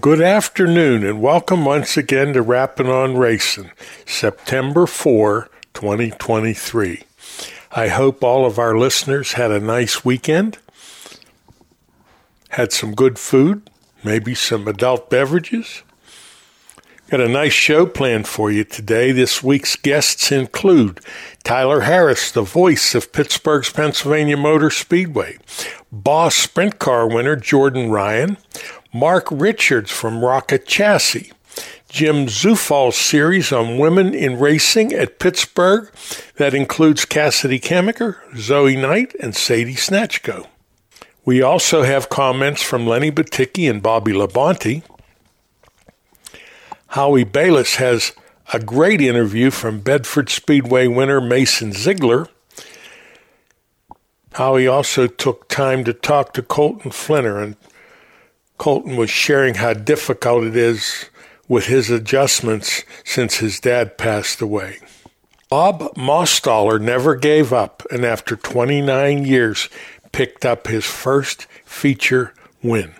Good afternoon and welcome once again to Rapping on Racing, September 4, 2023. I hope all of our listeners had a nice weekend, had some good food, maybe some adult beverages. Got a nice show planned for you today. This week's guests include Tyler Harris, the voice of Pittsburgh's Pennsylvania Motor Speedway, Boss Sprint Car winner Jordan Ryan, Mark Richards from Rocket Chassis, Jim Zufall's series on women in racing at Pittsburgh that includes Kassidy Kamicker, Zoey Knight, and Sadie Snatchko. We also have comments from Lenny Batycki and Bobby Labonte. Howie Balis has a great interview from Bedford Speedway winner Mason Zeigler. Howie also took time to talk to Colton Flinner and Colton was sharing how difficult it is with his adjustments since his dad passed away. Bob Mostoller never gave up and after 29 years picked up his first feature win.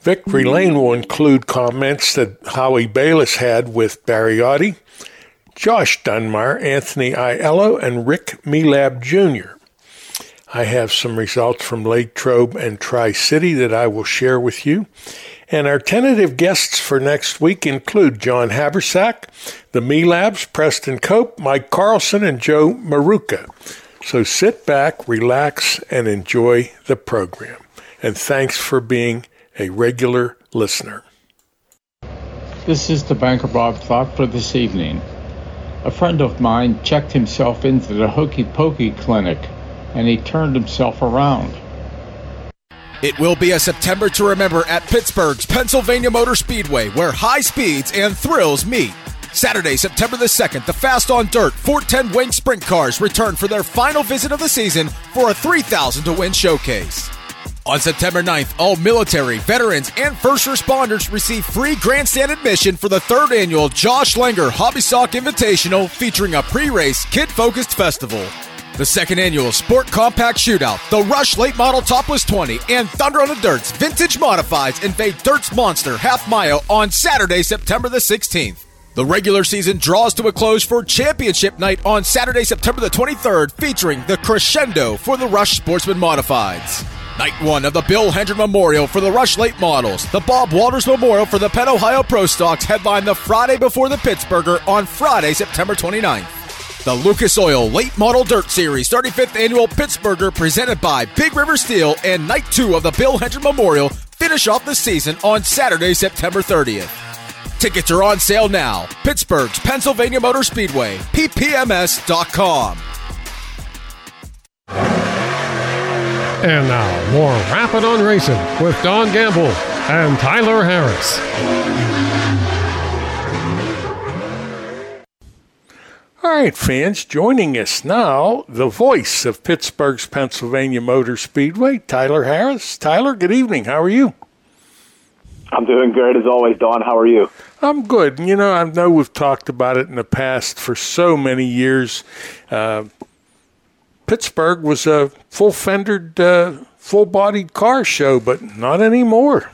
Victory Lane will include comments that Howie Balis had with Barry Awtey, Josh Dunmyer, Anthony Aiello, and Rick Meehleib Jr. I have some results from Latrobe and Tri City that I will share with you. And our tentative guests for next week include John Habersack, the Melabs, Preston Cope, Mike Carlson, and Joe Maruca. So sit back, relax, and enjoy the program. And thanks for being a regular listener. This is the Banker Bob thought for this evening. A friend of mine checked himself into the Hokey Pokey Clinic and he turned himself around. It will be a September to remember at Pittsburgh's Pennsylvania Motor Speedway, where high speeds and thrills meet. Saturday, September the 2nd, the Fast on Dirt 410 Wing Sprint Cars return for their final visit of the season for a 3,000 to win showcase. On September 9th, all military, veterans, and first responders receive free grandstand admission for the third annual Josh Langer Hobby Stock Invitational featuring a pre race, kid focused festival. The second annual Sport Compact Shootout, the Rush Late Model Topless 20, and Thunder on the Dirts Vintage Modifieds invade Dirt's Monster Half Mile on Saturday, September the 16th. The regular season draws to a close for Championship Night on Saturday, September the 23rd, featuring the Crescendo for the Rush Sportsman Modifieds. Night one of the Bill Hendren Memorial for the Rush Late Models. The Bob Walters Memorial for the Penn Ohio Pro Stocks headline the Friday before the Pittsburgher on Friday, September 29th. The Lucas Oil Late Model Dirt Series 35th Annual Pittsburgher presented by Big River Steel and Night 2 of the Bill Hendren Memorial finish off the season on Saturday, September 30th. Tickets are on sale now. Pittsburgh's Pennsylvania Motor Speedway, ppms.com. And now, more Rappin' on Racing with Don Gamble and Tyler Harris. All right, fans, joining us now, the voice of Pittsburgh's Pennsylvania Motor Speedway, Tyler Harris. Tyler, good evening. How are you? I'm doing great as always, Don. How are you? I'm good. You know, I know we've talked about it in the past for so many years. Uh, Pittsburgh was a full fendered, uh, full bodied car show, but not anymore.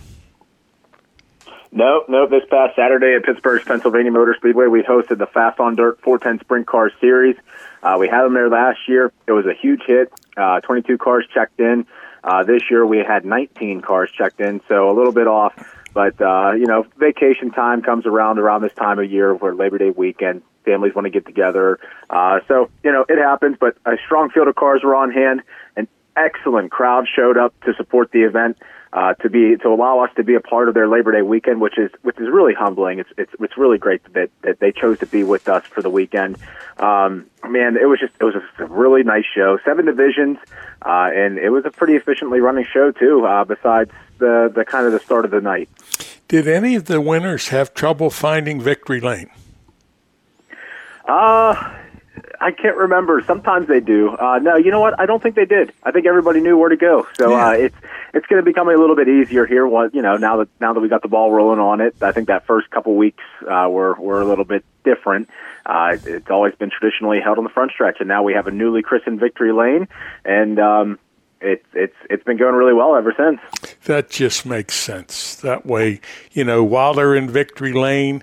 No, no. This past Saturday at Pittsburgh's Pennsylvania Motor Speedway, we hosted the Fast on Dirt 410 Sprint Car Series. Uh, we had them there last year. It was a huge hit. Uh, 22 cars checked in. Uh, this year we had 19 cars checked in, so a little bit off. But uh, you know, vacation time comes around around this time of year, where Labor Day weekend, families want to get together. Uh, so you know, it happens. But a strong field of cars were on hand. An excellent crowd showed up to support the event uh, to be to allow us to be a part of their Labor Day weekend, which is which is really humbling. It's it's it's really great that that they chose to be with us for the weekend. Um, man, it was just it was a really nice show. Seven divisions, uh, and it was a pretty efficiently running show too. Uh, besides the the kind of the start of the night. Did any of the winners have trouble finding victory lane? Uh I can't remember. Sometimes they do. Uh, no, you know what? I don't think they did. I think everybody knew where to go. So yeah. uh, it's it's going to become a little bit easier here. What you know now that now that we got the ball rolling on it, I think that first couple weeks uh, were were a little bit different. Uh, it's always been traditionally held on the front stretch, and now we have a newly christened victory lane, and um, it's it's it's been going really well ever since. That just makes sense. That way, you know, while they're in victory lane,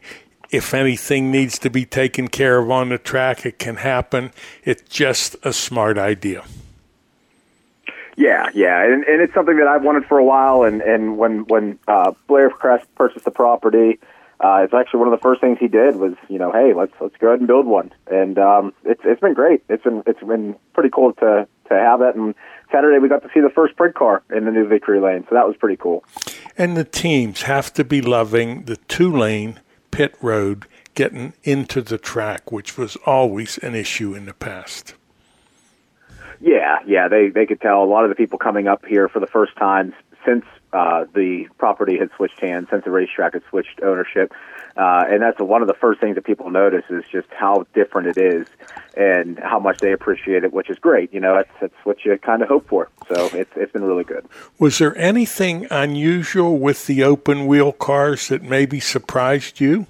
if anything needs to be taken care of on the track, it can happen. It's just a smart idea. Yeah, yeah, and, and it's something that I've wanted for a while. And, and when when uh, Blair Crest purchased the property, uh, it's actually one of the first things he did was, you know, hey, let's let's go ahead and build one. And um, it's it's been great. It's been it's been pretty cool to to have that. And Saturday we got to see the first sprint car in the new victory lane, so that was pretty cool. And the teams have to be loving the two lane pit road getting into the track, which was always an issue in the past. Yeah, yeah, they they could tell a lot of the people coming up here for the first time since uh, the property had switched hands, since the racetrack had switched ownership. Uh, and that's one of the first things that people notice is just how different it is and how much they appreciate it, which is great. You know, that's, that's what you kind of hope for. So it's, it's been really good. Was there anything unusual with the open wheel cars that maybe surprised you?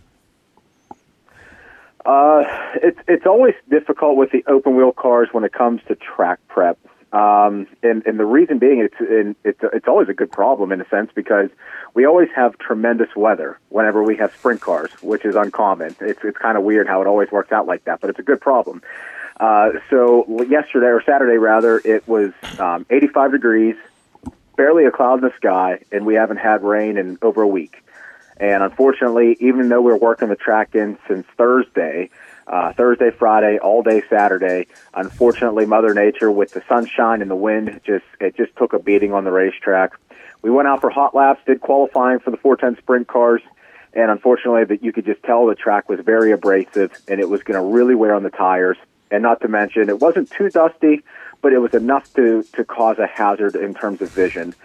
Uh, it's it's always difficult with the open wheel cars when it comes to track prep. Um, and, and the reason being, it's, it's, it's always a good problem in a sense because we always have tremendous weather whenever we have sprint cars, which is uncommon. It's, it's kind of weird how it always works out like that, but it's a good problem. Uh, so yesterday or Saturday rather, it was um, 85 degrees, barely a cloud in the sky, and we haven't had rain in over a week. And unfortunately, even though we we're working the track in since Thursday, uh, Thursday, Friday, all day Saturday. Unfortunately, Mother Nature, with the sunshine and the wind, just it just took a beating on the racetrack. We went out for hot laps, did qualifying for the 410 sprint cars, and unfortunately, that you could just tell the track was very abrasive and it was going to really wear on the tires. And not to mention, it wasn't too dusty, but it was enough to to cause a hazard in terms of vision.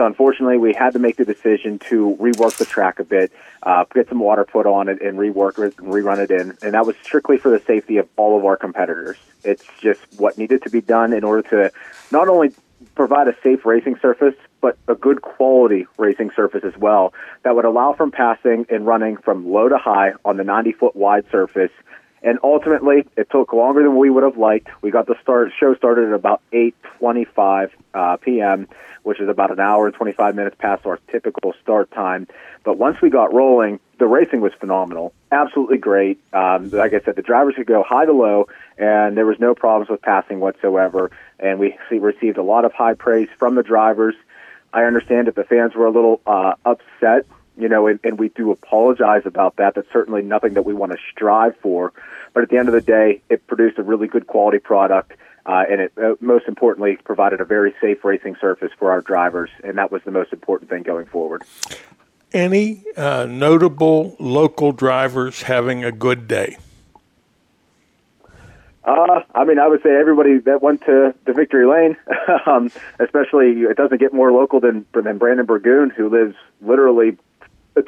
So unfortunately, we had to make the decision to rework the track a bit, uh, get some water put on it, and rework it and rerun it in. And that was strictly for the safety of all of our competitors. It's just what needed to be done in order to not only provide a safe racing surface, but a good quality racing surface as well that would allow from passing and running from low to high on the 90 foot wide surface. And ultimately, it took longer than we would have liked. We got the start show started at about 8:25 uh, p.m which is about an hour and 25 minutes past our typical start time. But once we got rolling, the racing was phenomenal. Absolutely great. Um, like I said, the drivers could go high to low, and there was no problems with passing whatsoever. And we received a lot of high praise from the drivers. I understand that the fans were a little uh, upset, you know, and, and we do apologize about that. That's certainly nothing that we want to strive for. But at the end of the day, it produced a really good quality product uh, and it uh, most importantly provided a very safe racing surface for our drivers, and that was the most important thing going forward. Any uh, notable local drivers having a good day? Uh, I mean, I would say everybody that went to the victory lane, um, especially it doesn't get more local than than Brandon Burgoon, who lives literally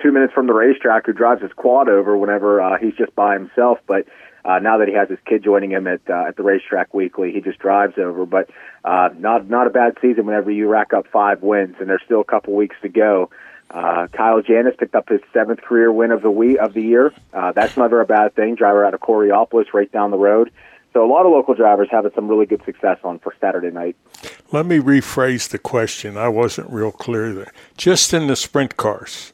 two minutes from the racetrack, who drives his quad over whenever uh, he's just by himself. But uh, now that he has his kid joining him at uh, at the racetrack weekly, he just drives over. But uh, not not a bad season whenever you rack up five wins, and there's still a couple weeks to go. Uh, Kyle Janis picked up his seventh career win of the week of the year. Uh, that's never a bad thing. Driver out of Coraopolis, right down the road. So a lot of local drivers having some really good success on for Saturday night. Let me rephrase the question. I wasn't real clear there. Just in the sprint cars.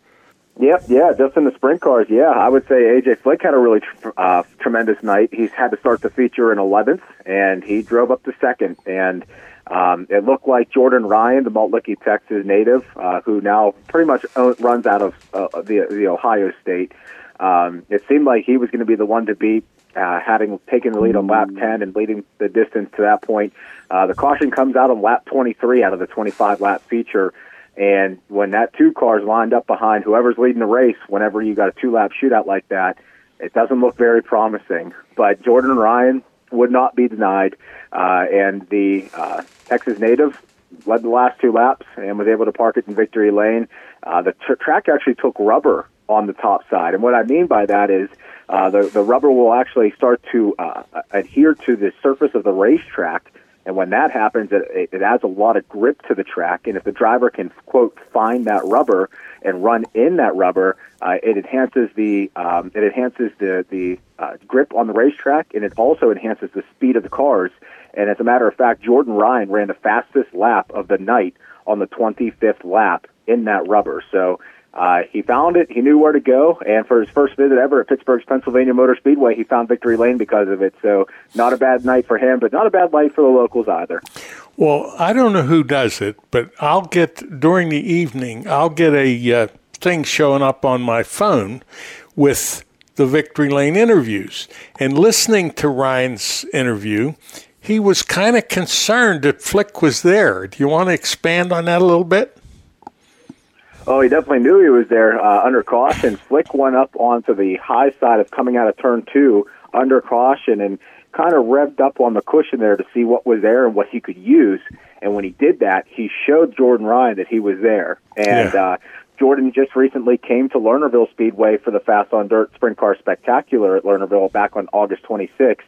Yep, yeah, just in the sprint cars. Yeah, I would say AJ Flick had a really tr- uh, tremendous night. He's had to start the feature in 11th, and he drove up to second. And um, it looked like Jordan Ryan, the Maltlicky, Texas native, uh, who now pretty much runs out of uh, the the Ohio State. Um, it seemed like he was going to be the one to beat, uh, having taken the lead on lap 10 and leading the distance to that point. Uh, the caution comes out on lap 23 out of the 25 lap feature. And when that two cars lined up behind whoever's leading the race, whenever you got a two lap shootout like that, it doesn't look very promising. But Jordan Ryan would not be denied. Uh, and the uh, Texas native led the last two laps and was able to park it in victory lane. Uh, the tr- track actually took rubber on the top side. And what I mean by that is uh, the, the rubber will actually start to uh, adhere to the surface of the racetrack. And when that happens, it, it adds a lot of grip to the track. And if the driver can, quote, find that rubber and run in that rubber, uh, it enhances the um, it enhances the the uh, grip on the racetrack, and it also enhances the speed of the cars. And as a matter of fact, Jordan Ryan ran the fastest lap of the night on the 25th lap in that rubber. So uh, he found it. He knew where to go. And for his first visit ever at Pittsburgh's Pennsylvania Motor Speedway, he found Victory Lane because of it. So not a bad night for him, but not a bad night for the locals either. Well, I don't know who does it, but I'll get during the evening, I'll get a uh, thing showing up on my phone with the Victory Lane interviews. And listening to Ryan's interview, he was kind of concerned that Flick was there. Do you want to expand on that a little bit? Oh, he definitely knew he was there uh, under caution. Flick went up onto the high side of coming out of turn two under caution and kind of revved up on the cushion there to see what was there and what he could use. And when he did that, he showed Jordan Ryan that he was there. And yeah. uh, Jordan just recently came to Lernerville Speedway for the Fast on Dirt Sprint Car Spectacular at Lernerville back on August 26th.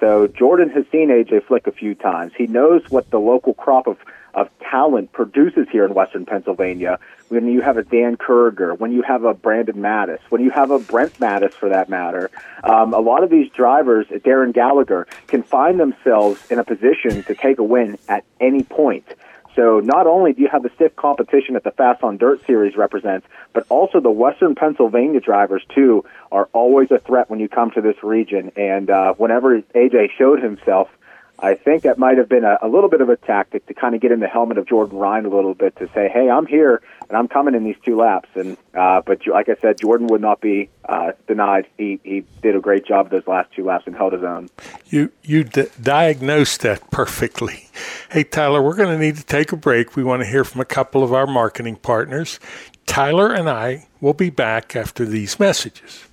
So Jordan has seen AJ Flick a few times. He knows what the local crop of of talent produces here in Western Pennsylvania. When you have a Dan Kurger, when you have a Brandon Mattis, when you have a Brent Mattis for that matter, um, a lot of these drivers, Darren Gallagher, can find themselves in a position to take a win at any point. So not only do you have the stiff competition that the Fast on Dirt series represents, but also the Western Pennsylvania drivers too are always a threat when you come to this region. And uh, whenever AJ showed himself I think that might have been a, a little bit of a tactic to kind of get in the helmet of Jordan Ryan a little bit to say, "Hey, I'm here and I'm coming in these two laps." And uh, but like I said, Jordan would not be uh, denied. He he did a great job those last two laps and held his own. You you d- diagnosed that perfectly. Hey Tyler, we're going to need to take a break. We want to hear from a couple of our marketing partners. Tyler and I will be back after these messages.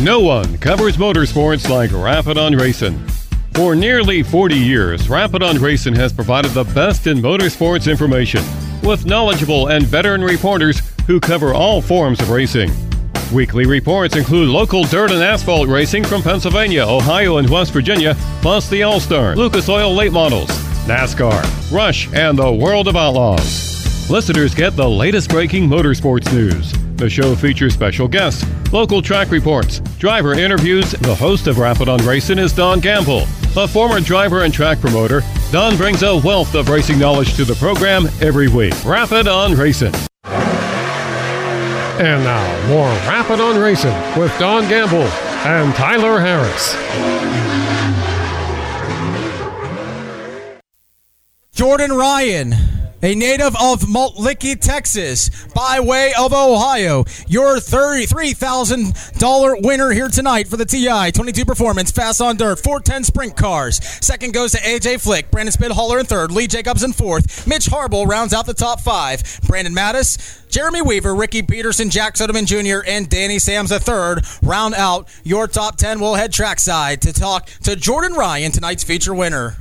No one covers motorsports like Rappin' on Racing. For nearly 40 years, Rappin' on Racing has provided the best in motorsports information with knowledgeable and veteran reporters who cover all forms of racing. Weekly reports include local dirt and asphalt racing from Pennsylvania, Ohio, and West Virginia, plus the All Star, Lucas Oil late models, NASCAR, Rush, and the World of Outlaws. Listeners get the latest breaking motorsports news. The show features special guests, local track reports, driver interviews. The host of Rappin' on Racing is Don Gamble. A former driver and track promoter, Don brings a wealth of racing knowledge to the program every week. Rappin' on Racing. And now, more Rappin' on Racing with Don Gamble and Tyler Harris. Jordan Ryan a native of Maltlicky, Texas, by way of Ohio. Your $33,000 winner here tonight for the TI 22 Performance Fast on Dirt 410 Sprint Cars. Second goes to AJ Flick, Brandon Spithaler in third, Lee Jacobs in fourth, Mitch Harble rounds out the top five, Brandon Mattis, Jeremy Weaver, Ricky Peterson, Jack Soderman Jr., and Danny Sams III round out your top 10. We'll head trackside to talk to Jordan Ryan, tonight's feature winner.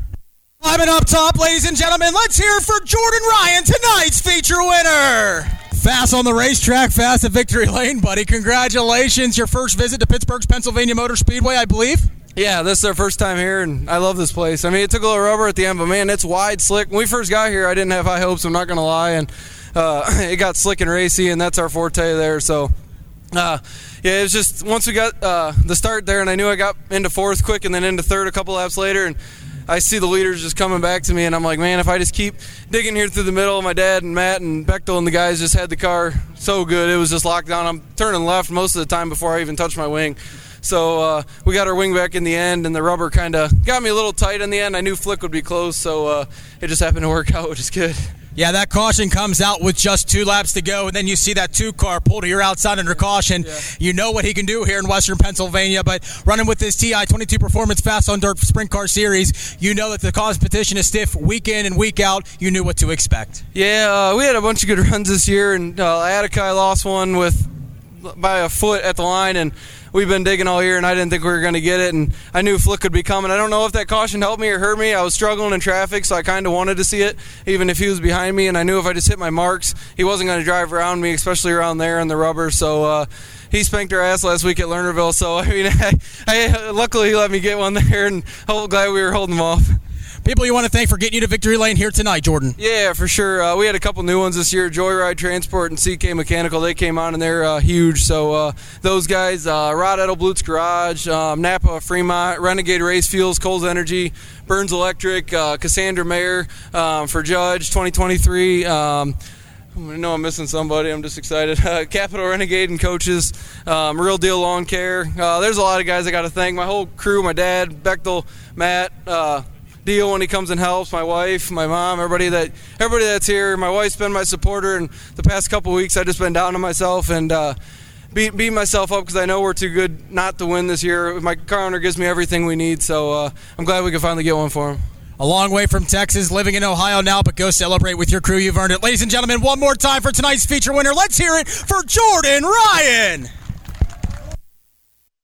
Climbing up top, ladies and gentlemen, let's hear for Jordan Ryan, tonight's feature winner. Fast on the racetrack, fast at Victory Lane, buddy. Congratulations. Your first visit to Pittsburgh's Pennsylvania Motor Speedway, I believe. Yeah, this is our first time here, and I love this place. I mean, it took a little rubber at the end, but man, it's wide, slick. When we first got here, I didn't have high hopes. I'm not going to lie, and uh, it got slick and racy, and that's our forte there. So, uh, yeah, it was just once we got uh, the start there, and I knew I got into fourth quick, and then into third a couple laps later, and I see the leaders just coming back to me, and I'm like, man, if I just keep digging here through the middle, my dad and Matt and Bechtel and the guys just had the car so good. It was just locked down. I'm turning left most of the time before I even touch my wing. So uh, we got our wing back in the end, and the rubber kind of got me a little tight in the end. I knew Flick would be close, so uh, it just happened to work out, which is good. Yeah, that caution comes out with just two laps to go, and then you see that two car pull to your outside under caution. Yeah. You know what he can do here in Western Pennsylvania, but running with this TI 22 Performance Fast on Dirt Sprint Car Series, you know that the competition is stiff week in and week out. You knew what to expect. Yeah, uh, we had a bunch of good runs this year, and uh, Attica lost one with by a foot at the line, and we've been digging all year, and I didn't think we were going to get it. And I knew Flick could be coming. I don't know if that caution helped me or hurt me. I was struggling in traffic, so I kind of wanted to see it, even if he was behind me. And I knew if I just hit my marks, he wasn't going to drive around me, especially around there in the rubber. So uh, he spanked our ass last week at Lernerville. So I mean, I, I, luckily he let me get one there, and I'm glad we were holding him off people you want to thank for getting you to victory lane here tonight, Jordan. Yeah, for sure. Uh, we had a couple new ones this year Joyride Transport and CK Mechanical. They came on and they're uh, huge. So uh, those guys, uh, Rod Edelblut's Garage, um, Napa Fremont, Renegade Race Fuels, Coles Energy, Burns Electric, uh, Cassandra Mayer um, for Judge 2023. Um, I know I'm missing somebody. I'm just excited. Uh, Capital Renegade and coaches, um, Real Deal Lawn Care. Uh, there's a lot of guys I got to thank. My whole crew, my dad, Bechtel, Matt, uh, deal when he comes and helps. My wife, my mom, everybody that everybody that's here. My wife's been my supporter, and the past couple weeks I just been down to myself and uh, beat beat myself up because I know we're too good not to win this year. My car owner gives me everything we need, so uh, I'm glad we can finally get one for him. A long way from Texas, living in Ohio now, but go celebrate with your crew. You've earned it. Ladies and gentlemen, one more time for tonight's feature winner. Let's hear it for Jordan Ryan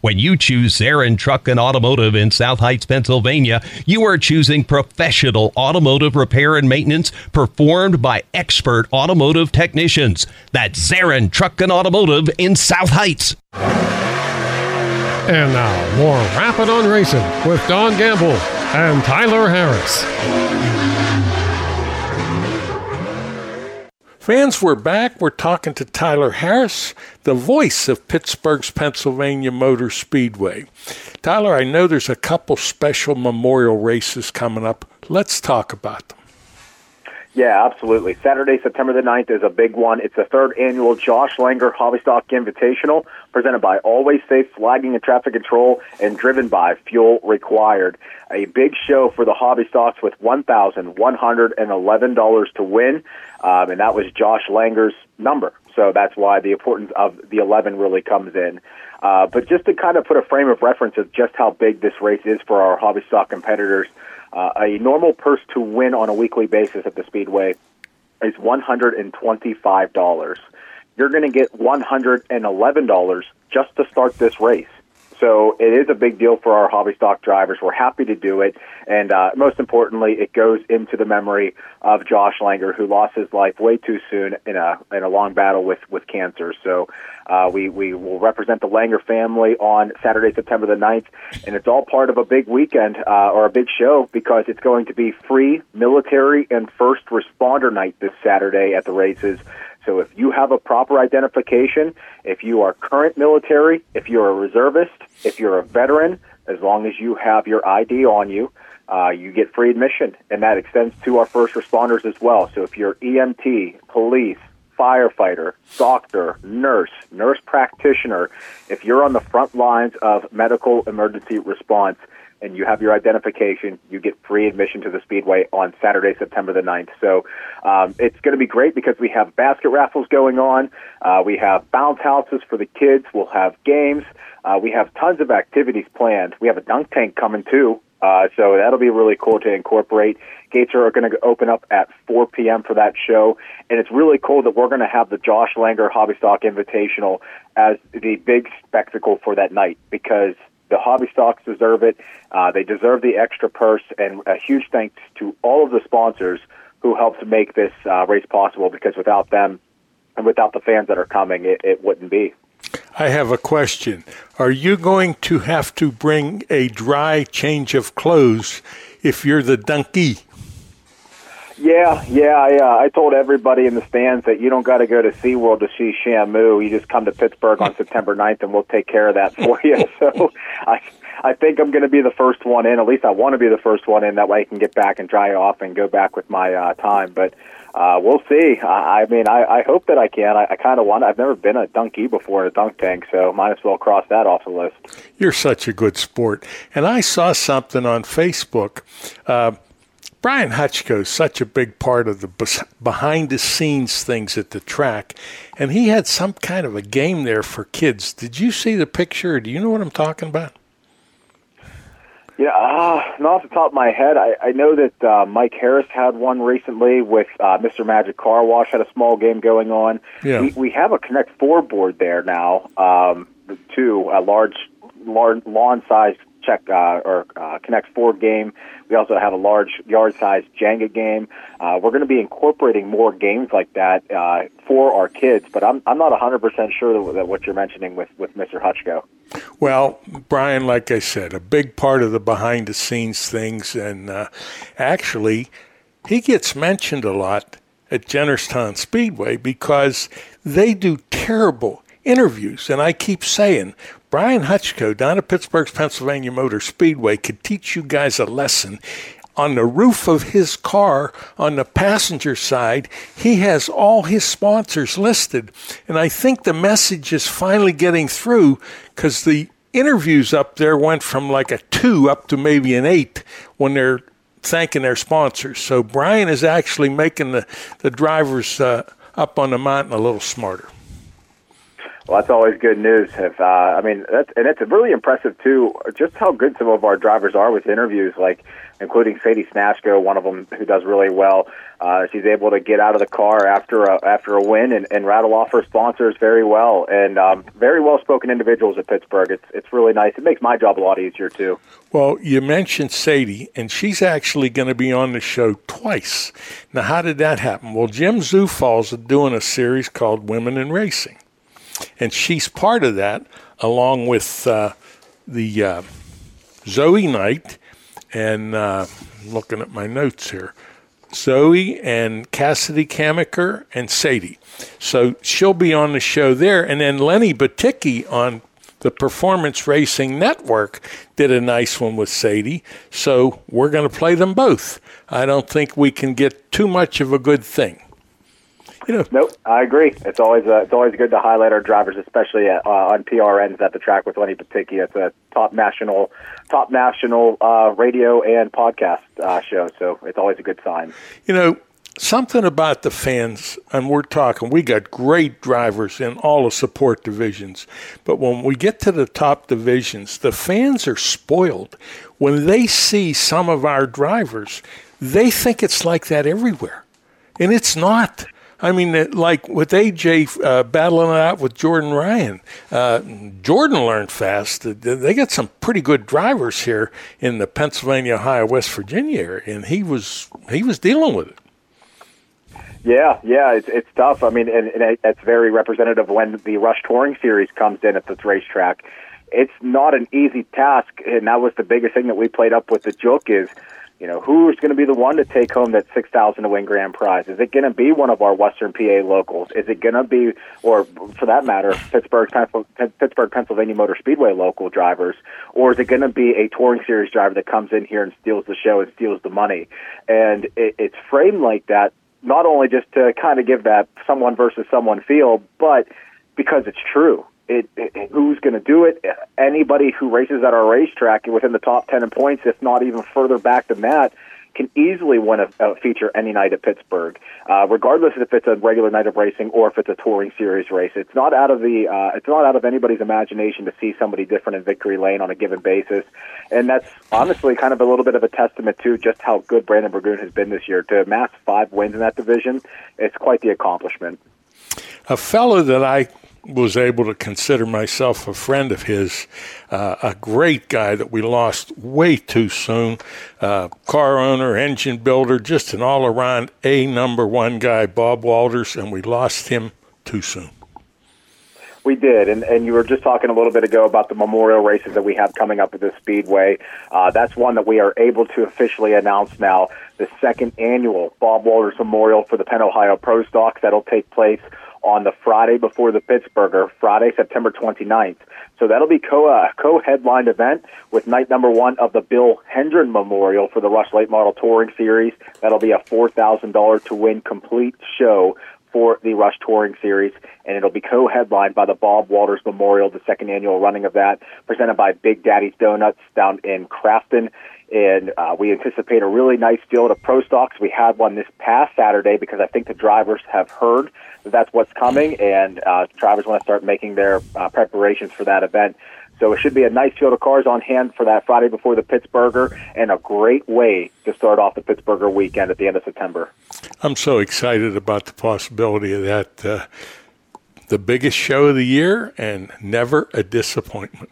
When you choose Zarin Truck and Automotive in South Heights, Pennsylvania, you are choosing professional automotive repair and maintenance performed by expert automotive technicians. That's Zarin Truck and Automotive in South Heights. And now, more Rappin' on Racing with Don Gamble and Tyler Harris. Fans, we're back. We're talking to Tyler Harris, the voice of Pittsburgh's Pennsylvania Motor Speedway. Tyler, I know there's a couple special memorial races coming up. Let's talk about them. Yeah, absolutely. Saturday, September the 9th is a big one. It's the third annual Josh Langer Hobby Stock Invitational presented by Always Safe Flagging and Traffic Control and driven by Fuel Required. A big show for the hobby stocks with $1,111 to win. Um, and that was Josh Langer's number. So that's why the importance of the 11 really comes in. Uh, but just to kind of put a frame of reference of just how big this race is for our hobby stock competitors, uh, a normal purse to win on a weekly basis at the Speedway is $125. You're going to get $111 just to start this race. So it is a big deal for our hobby stock drivers. We're happy to do it, and uh, most importantly, it goes into the memory of Josh Langer, who lost his life way too soon in a in a long battle with with cancer. So uh, we we will represent the Langer family on Saturday, September the 9th, and it's all part of a big weekend uh, or a big show because it's going to be free military and first responder night this Saturday at the races. So if you have a proper identification, if you are current military, if you're a reservist, if you're a veteran, as long as you have your ID on you, uh, you get free admission, and that extends to our first responders as well. So if you're EMT, police, firefighter, doctor, nurse, nurse practitioner, if you're on the front lines of medical emergency response, and you have your identification, you get free admission to the Speedway on Saturday, September the 9th. So um, it's going to be great because we have basket raffles going on. Uh, we have bounce houses for the kids. We'll have games. Uh, we have tons of activities planned. We have a dunk tank coming too. Uh, so that'll be really cool to incorporate. Gates are going to open up at 4 p.m. for that show, and it's really cool that we're going to have the Josh Langer Hobby Stock Invitational as the big spectacle for that night because the hobby stocks deserve it. Uh, they deserve the extra purse, and a huge thanks to all of the sponsors who helped make this uh, race possible. Because without them and without the fans that are coming, it, it wouldn't be. I have a question. Are you going to have to bring a dry change of clothes if you're the donkey? Yeah, yeah. I, uh, I told everybody in the stands that you don't got to go to SeaWorld to see Shamu. You just come to Pittsburgh on September 9th and we'll take care of that for you. So I, I think I'm going to be the first one in. At least I want to be the first one in. That way I can get back and dry off and go back with my uh, time. But uh, we'll see. I, I mean, I, I hope that I can. I, I kind of want. I've never been a donkey before in a dunk tank, so might as well cross that off the list. You're such a good sport. And I saw something on Facebook. Uh, Brian Hutchko is such a big part of the behind the scenes things at the track, and he had some kind of a game there for kids. Did you see the picture? Do you know what I'm talking about? Yeah, uh, not off the top of my head, I, I know that uh, Mike Harris had one recently with uh, Mr. Magic Car Wash had a small game going on. Yeah. We, we have a Connect Four board there now, um, too, a large, large lawn-sized check uh, or uh, Connect Four game. We also have a large yard-sized Jenga game. Uh, we're going to be incorporating more games like that uh, for our kids, but I'm I'm not 100% sure that, that what you're mentioning with with Mr. Hutchko. Well, Brian, like I said, a big part of the behind-the-scenes things, and uh, actually, he gets mentioned a lot at Jennerstown Speedway because they do terrible interviews. And I keep saying, Brian Hutchko down at Pittsburgh's Pennsylvania Motor Speedway could teach you guys a lesson. On the roof of his car, on the passenger side, he has all his sponsors listed. And I think the message is finally getting through because the interviews up there went from like a two up to maybe an eight when they're thanking their sponsors. So Brian is actually making the, the drivers uh, up on the mountain a little smarter. Well, that's always good news. If uh, I mean, that's and it's really impressive too, just how good some of our drivers are with interviews, like including Sadie Snatchko, one of them who does really well. Uh, she's able to get out of the car after a after a win and, and rattle off her sponsors very well, and um, very well spoken individuals at Pittsburgh. It's it's really nice. It makes my job a lot easier too. Well, you mentioned Sadie, and she's actually going to be on the show twice. Now, how did that happen? Well, Jim Zufall's doing a series called Women in Racing and she's part of that, along with uh, the uh, Zoey Knight and uh, looking at my notes here. Zoe and Kassidy Kamicker and Sadie. So she'll be on the show there. And then Lenny Batycki on the Performance Racing Network did a nice one with Sadie. So we're going to play them both. I don't think we can get too much of a good thing. You know. Nope, I agree. It's always uh, it's always good to highlight our drivers, especially at, uh, on PRNs at the track with Lenny Batycki. It's a top national top national uh, radio and podcast uh, show, so it's always a good sign. You know, something about the fans, and we're talking, we got great drivers in all the support divisions. But when we get to the top divisions, the fans are spoiled. When they see some of our drivers, they think it's like that everywhere. And it's not. I mean, like with AJ uh, battling it out with Jordan Ryan, uh, Jordan learned fast. They got some pretty good drivers here in the Pennsylvania, Ohio, West Virginia area, and he was he was dealing with it. Yeah, yeah, it's it's tough. I mean, and, and it's very representative when the Rush Touring Series comes in at this racetrack. It's not an easy task, and that was the biggest thing that we played up with the joke is you know, who's going to be the one to take home that six thousand to win grand prize? Is it going to be one of our Western PA locals? Is it going to be, or for that matter, Pittsburgh, Pittsburgh, Pennsylvania Motor Speedway local drivers, or is it going to be a touring series driver that comes in here and steals the show and steals the money? And it, it's framed like that, not only just to kind of give that someone versus someone feel, but because it's true it, it, who's going to do it. Anybody who races at our racetrack within the top 10 in points, if not even further back than that, can easily win a, a feature any night at Pittsburgh, uh, regardless if it's a regular night of racing or if it's a touring series race. It's not out of the uh, it's not out of anybody's imagination to see somebody different in victory lane on a given basis, and that's honestly kind of a little bit of a testament to just how good Brandon Burgoon has been this year. To amass five wins in that division, it's quite the accomplishment. A fellow that I was able to consider myself a friend of his, uh, a great guy that we lost way too soon. Uh, car owner, engine builder, just an all around A number one guy, Bob Walters, and we lost him too soon. We did, and, and you were just talking a little bit ago about the memorial races that we have coming up at the Speedway. Uh, that's one that we are able to officially announce now, the second annual Bob Walters Memorial for the Penn Ohio Pro Stocks. That'll take place on the Friday before the Pittsburgher, Friday, September 29th. So that'll be co uh, co-headlined event with night number one of the Bill Hendren Memorial for the Rush Late Model Touring Series. That'll be a four thousand dollar to win complete show for the Rush Touring Series, and it'll be co-headlined by the Bob Walters Memorial, the second annual running of that, presented by Big Daddy's Donuts down in Crafton and uh, we anticipate a really nice field of pro stocks. We had one this past Saturday because I think the drivers have heard that that's what's coming, and uh, drivers want to start making their uh, preparations for that event. So it should be a nice field of cars on hand for that Friday before the Pittsburgher, and a great way to start off the Pittsburgher weekend at the end of September. I'm so excited about the possibility of that. Uh, the biggest show of the year, and never a disappointment.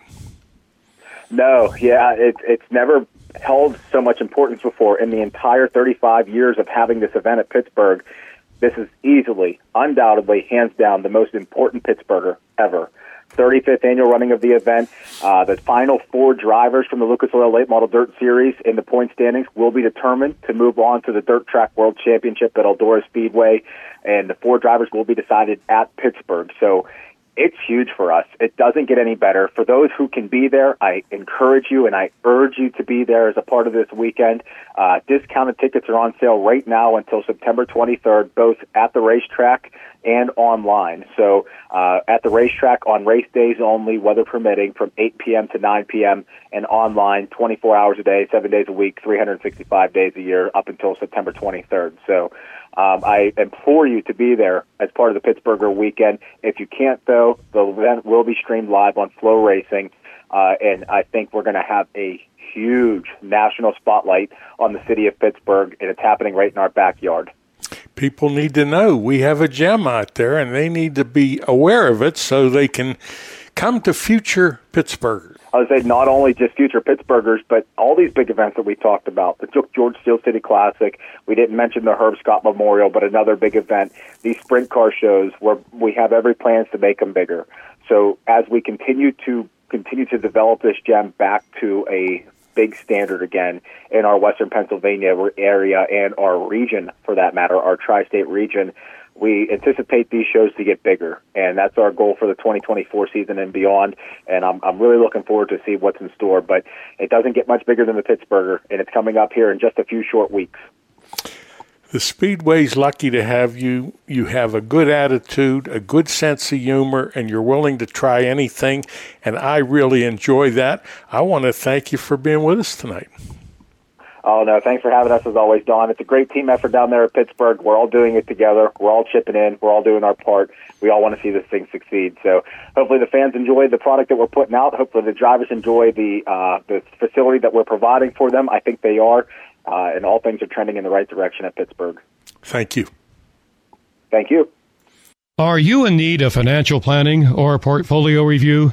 No, yeah, it, it's never held so much importance before in the entire 35 years of having this event at Pittsburgh. This is easily, undoubtedly, hands down, the most important Pittsburgher ever. 35th annual running of the event. Uh, the final four drivers from the Lucas Oil Late Model Dirt Series in the point standings will be determined to move on to the Dirt Track World Championship at Eldora Speedway, and the four drivers will be decided at Pittsburgh. So it's huge for us. It doesn't get any better. For those who can be there, I encourage you and I urge you to be there as a part of this weekend. Uh, discounted tickets are on sale right now until September 23rd, both at the racetrack and online. So uh, at the racetrack on race days only, weather permitting, from 8 p.m. to 9 p.m., and online 24 hours a day, seven days a week, 365 days a year, up until September 23rd. So um, I implore you to be there as part of the Pittsburgher weekend. If you can't, though, the event will be streamed live on FloRacing, uh, and I think we're going to have a huge national spotlight on the city of Pittsburgh, and it's happening right in our backyard. People need to know we have a gem out there, and they need to be aware of it so they can come to future Pittsburghers. I would say not only just future Pittsburghers, but all these big events that we talked about. The George Steel City Classic. We didn't mention the Herb Scott Memorial, but another big event. These sprint car shows where we have every plans to make them bigger. So as we continue to continue to develop this gem back to a big standard again in our Western Pennsylvania area and our region, for that matter, our tri-state region we anticipate these shows to get bigger, and that's our goal for the 2024 season and beyond. And I'm, I'm really looking forward to see what's in store. But it doesn't get much bigger than the Pittsburgher, and it's coming up here in just a few short weeks. The Speedway's lucky to have you. You have a good attitude, a good sense of humor, and you're willing to try anything. And I really enjoy that. I want to thank you for being with us tonight. Oh no, thanks for having us as always, Don. It's a great team effort down there at Pittsburgh. We're all doing it together. We're all chipping in. We're all doing our part. We all want to see this thing succeed. So hopefully the fans enjoy the product that we're putting out. Hopefully the drivers enjoy the uh, the facility that we're providing for them. I think they are, uh, and all things are trending in the right direction at Pittsburgh. Thank you. Thank you. Are you in need of financial planning or portfolio review?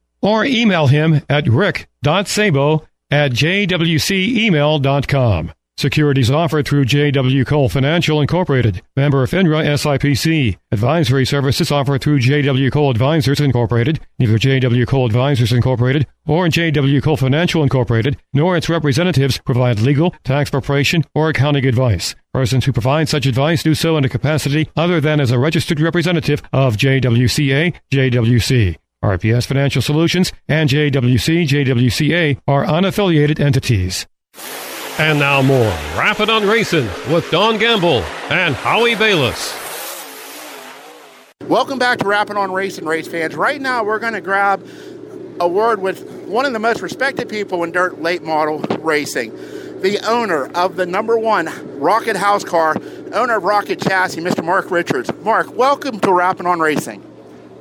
Or email him at rick.sabo at jwcemail.com. Securities offered through J.W. Cole Financial Incorporated, member of FINRA SIPC. Advisory services offered through J.W. Cole Advisors Incorporated, neither J.W. Cole Advisors Incorporated or J.W. Cole Financial Incorporated, nor its representatives provide legal, tax preparation, or accounting advice. Persons who provide such advice do so in a capacity other than as a registered representative of JWCA, JWC. RPS Financial Solutions and JWC, JWCA are unaffiliated entities. And now more Rappin' on Racing with Don Gamble and Howie Balis. Welcome back to Rappin' on Racing, race fans. Right now, we're going to grab a word with one of the most respected people in dirt late model racing, the owner of the number one Rocket House car, owner of Rocket Chassis, Mr. Mark Richards. Mark, welcome to Rappin' on Racing.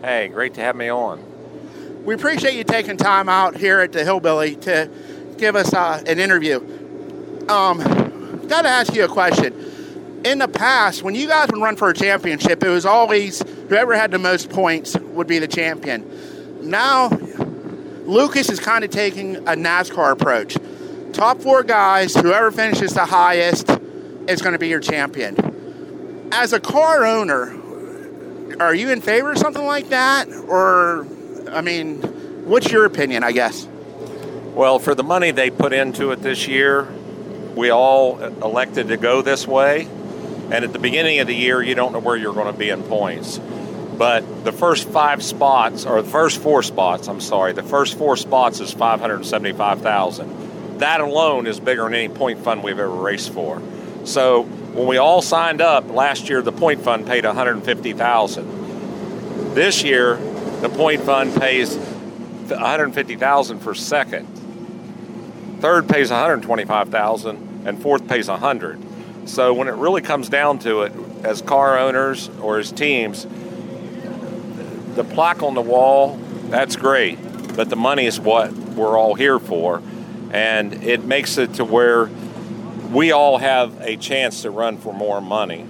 Hey, great to have me on. We appreciate you taking time out here at the Hillbilly to give us uh, an interview. Um, got to ask you a question. In the past, when you guys would run for a championship, it was always whoever had the most points would be the champion. Now, Lucas is kind of taking a NASCAR approach. Top four guys, whoever finishes the highest is going to be your champion. As a car owner, are you in favor of something like that? Or, I mean, what's your opinion, I guess? Well, for the money they put into it this year, we all elected to go this way. And at the beginning of the year, you don't know where you're going to be in points. But the first five spots, or the first four spots, I'm sorry, the first four spots is 575,000. That alone is bigger than any point fund we've ever raced for. So when we all signed up last year, the point fund paid 150,000. This year, the point fund pays 150,000 for second. Third pays 125,000 and fourth pays 100. So when it really comes down to it, as car owners or as teams, the plaque on the wall, that's great, but the money is what we're all here for. And it makes it to where we all have a chance to run for more money.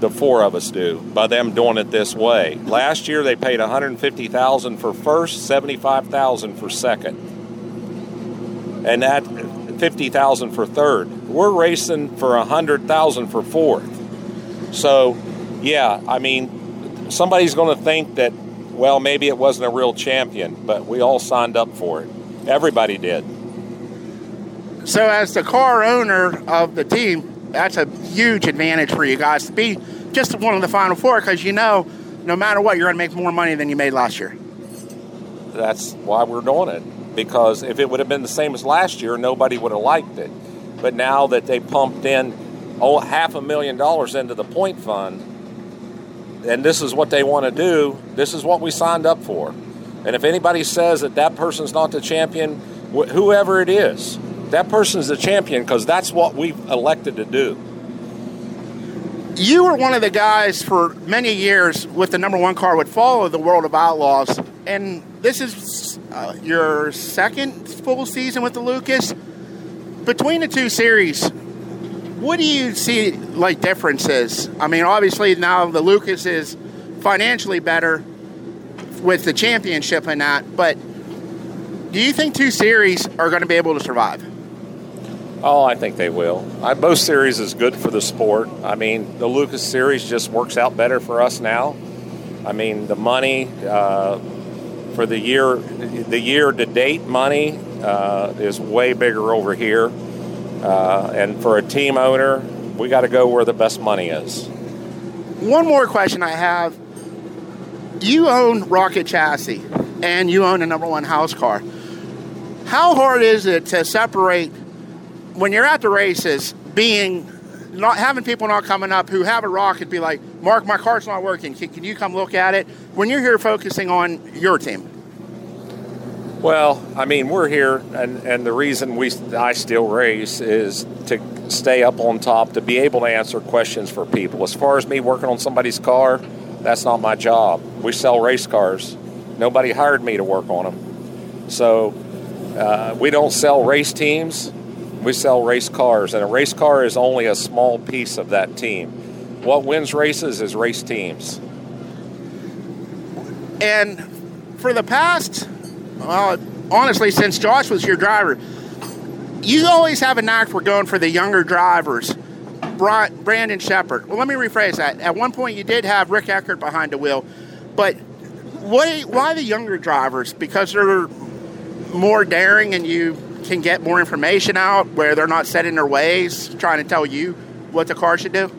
The four of us do by them doing it this way. Last year they paid 150,000 for first, 75,000 for second, and that 50,000 for third. We're racing for 100,000 for fourth. So, yeah, I mean, somebody's going to think that well, maybe it wasn't a real champion, but we all signed up for it. Everybody did. So, as the car owner of the team, that's a huge advantage for you guys to be just one of the final four because you know no matter what, you're going to make more money than you made last year. That's why we're doing it. Because if it would have been the same as last year, nobody would have liked it. But now that they pumped in oh, half a million dollars into the point fund, and this is what they want to do, this is what we signed up for. And if anybody says that that person's not the champion, wh- whoever it is, that person's the champion because that's what we've elected to do. You were one of the guys for many years with the number one car would follow the World of Outlaws, and this is uh, your second full season with the Lucas. Between the two series, what do you see like differences? I mean, obviously now the Lucas is financially better with the championship and that, but do you think two series are going to be able to survive? Oh, I think they will. I, both series is good for the sport. I mean, the Lucas series just works out better for us now. I mean, the money uh, for the year, the year to date money uh, is way bigger over here. Uh, and for a team owner, we got to go where the best money is. One more question I have. You own Rocket Chassis and you own a number one house car. How hard is it to separate when you're at the races being not having people not coming up who have a rock and be like, Mark, my car's not working. Can, can you come look at it? When you're here focusing on your team. Well, I mean, we're here, and, and the reason we I still race is to stay up on top, to be able to answer questions for people. As far as me working on somebody's car, that's not my job. We sell race cars. Nobody hired me to work on them. So uh, we don't sell race teams. We sell race cars, and a race car is only a small piece of that team. What wins races is race teams. And for the past, well, honestly, since Josh was your driver, you always have a knack for going for the younger drivers. Brandon Sheppard. Well, let me rephrase that. At one point, you did have Rick Eckert behind the wheel, but why the younger drivers? Because they're more daring and you can get more information out where they're not set in their ways trying to tell you what the car should do?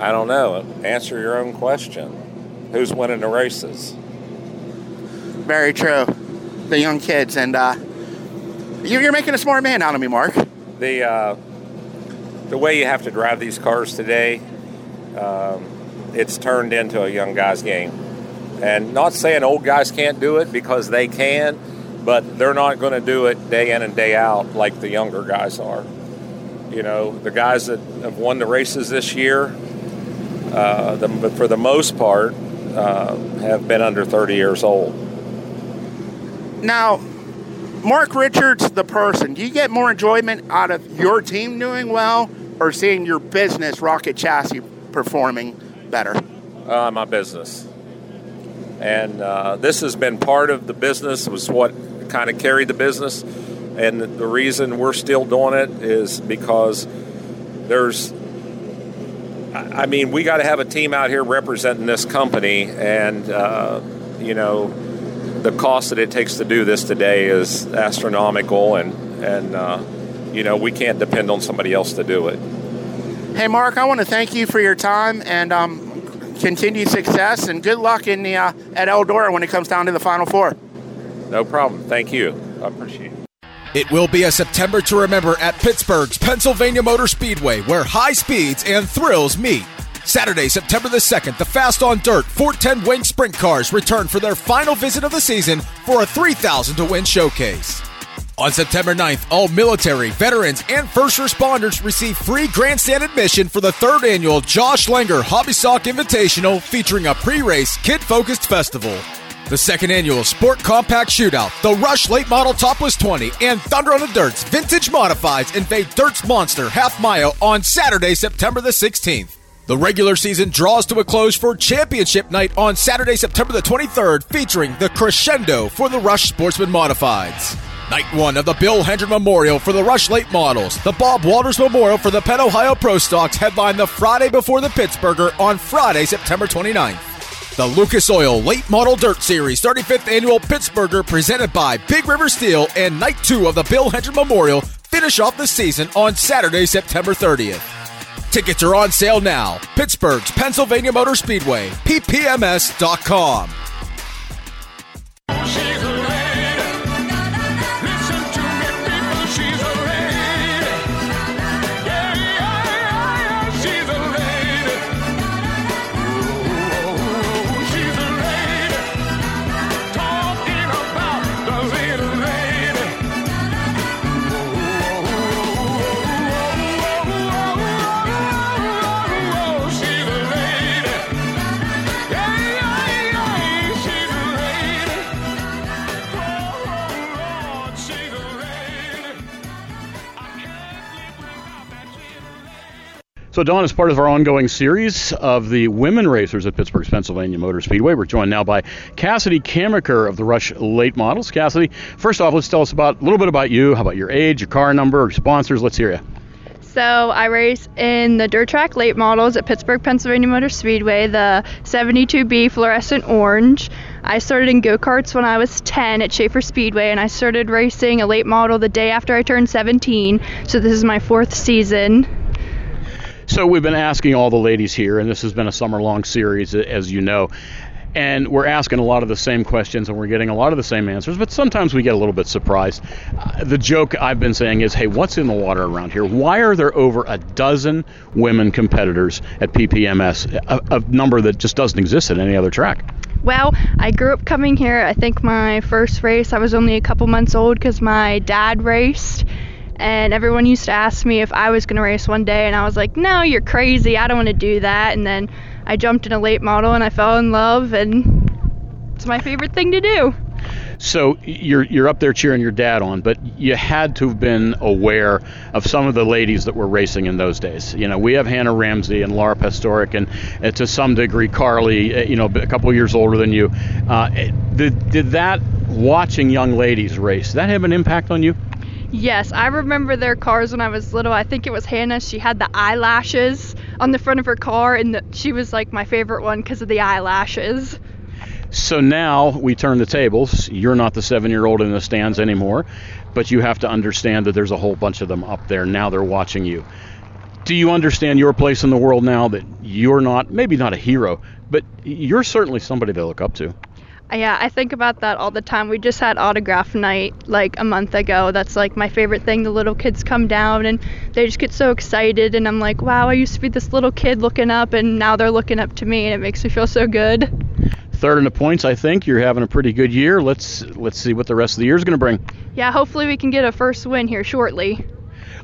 I don't know. Answer your own question. Who's winning the races? Very true. The young kids, and uh, you're making a smart man out of me, Mark. The uh, the way you have to drive these cars today, um, it's turned into a young guy's game. And not saying old guys can't do it because they can, but they're not going to do it day in and day out like the younger guys are. You know, the guys that have won the races this year, uh, the, for the most part, uh, have been under 30 years old. Now, Mark Richards, the person, do you get more enjoyment out of your team doing well or seeing your business, Rocket Chassis, performing better? Uh, my business. And uh, this has been part of the business, was what kind of carried the business. And the reason we're still doing it is because there's, I mean, we got to have a team out here representing this company. And, uh, you know, the cost that it takes to do this today is astronomical, and and uh, you know we can't depend on somebody else to do it. Hey, Mark, I want to thank you for your time and um, continued success, and good luck in the uh, at Eldora when it comes down to the Final Four. No problem. Thank you. I appreciate it. It will be a September to remember at Pittsburgh's Pennsylvania Motor Speedway, where high speeds and thrills meet. Saturday, September the 2nd, the Fast on Dirt 410 Wing Sprint Cars return for their final visit of the season for a 3,000 to win showcase. On September 9th, all military, veterans, and first responders receive free grandstand admission for the third annual Josh Langer Hobby Stock Invitational featuring a pre race, kid focused festival. The second annual Sport Compact Shootout, the Rush Late Model Topless 20, and Thunder on the Dirts Vintage Modifieds invade Dirt's Monster Half Mile on Saturday, September the 16th. The regular season draws to a close for Championship Night on Saturday, September the 23rd, featuring the crescendo for the Rush Sportsman Modifieds. Night one of the Bill Hendren Memorial for the Rush Late Models. The Bob Walters Memorial for the Penn Ohio Pro Stocks headline the Friday before the Pittsburgher on Friday, September 29th. The Lucas Oil Late Model Dirt Series 35th Annual Pittsburgher presented by Big River Steel and Night 2 of the Bill Hendren Memorial finish off the season on Saturday, September 30th. Tickets are on sale now. Pittsburgh's Pennsylvania Motor Speedway, ppms.com. So, Don, as part of our ongoing series of the women racers at Pittsburgh's Pennsylvania Motor Speedway, we're joined now by Kassidy Kamicker of the Rush Late Models. Kassidy, first off, let's tell us about a little bit about you. How about your age, your car number, your sponsors? Let's hear you. So I race in the dirt track late models at Pittsburgh Pennsylvania Motor Speedway, the 72B fluorescent orange. I started in go karts when I was 10 at Schaefer Speedway, and I started racing a late model the day after I turned 17. So this is my fourth season. So we've been asking all the ladies here, and this has been a summer-long series, as you know. And we're asking a lot of the same questions, and we're getting a lot of the same answers. But sometimes we get a little bit surprised. Uh, the joke I've been saying is, "Hey, what's in the water around here? Why are there over a dozen women competitors at PPMS? A, a number that just doesn't exist at any other track." Well, I grew up coming here. I think my first race, I was only a couple months old because my dad raced and everyone used to ask me if I was going to race one day, and I was like, no, you're crazy. I don't want to do that. And then I jumped in a late model and I fell in love, and it's my favorite thing to do. So you're you're up there cheering your dad on, but you had to have been aware of some of the ladies that were racing in those days. You know, we have Hannah Ramsey and Laura Pastoric, and, and to some degree Carly. Uh, you know, a couple years older than you. Uh, did did that watching young ladies race that have an impact on you? Yes, I remember their cars when I was little. I think it was Hannah. She had the eyelashes on the front of her car, and the, she was like my favorite one because of the eyelashes. So now we turn the tables. You're not the seven year old in the stands anymore, but you have to understand that there's a whole bunch of them up there. Now they're watching you. Do you understand your place in the world now that you're not, maybe not a hero, but you're certainly somebody they look up to? Yeah, I think about that all the time. We just had autograph night like a month ago. That's like my favorite thing. The little kids come down and they just get so excited and I'm like, "Wow, I used to be this little kid looking up and now they're looking up to me and it makes me feel so good." Third in the points, I think you're having a pretty good year. Let's let's see what the rest of the year is going to bring. Yeah, hopefully we can get a first win here shortly.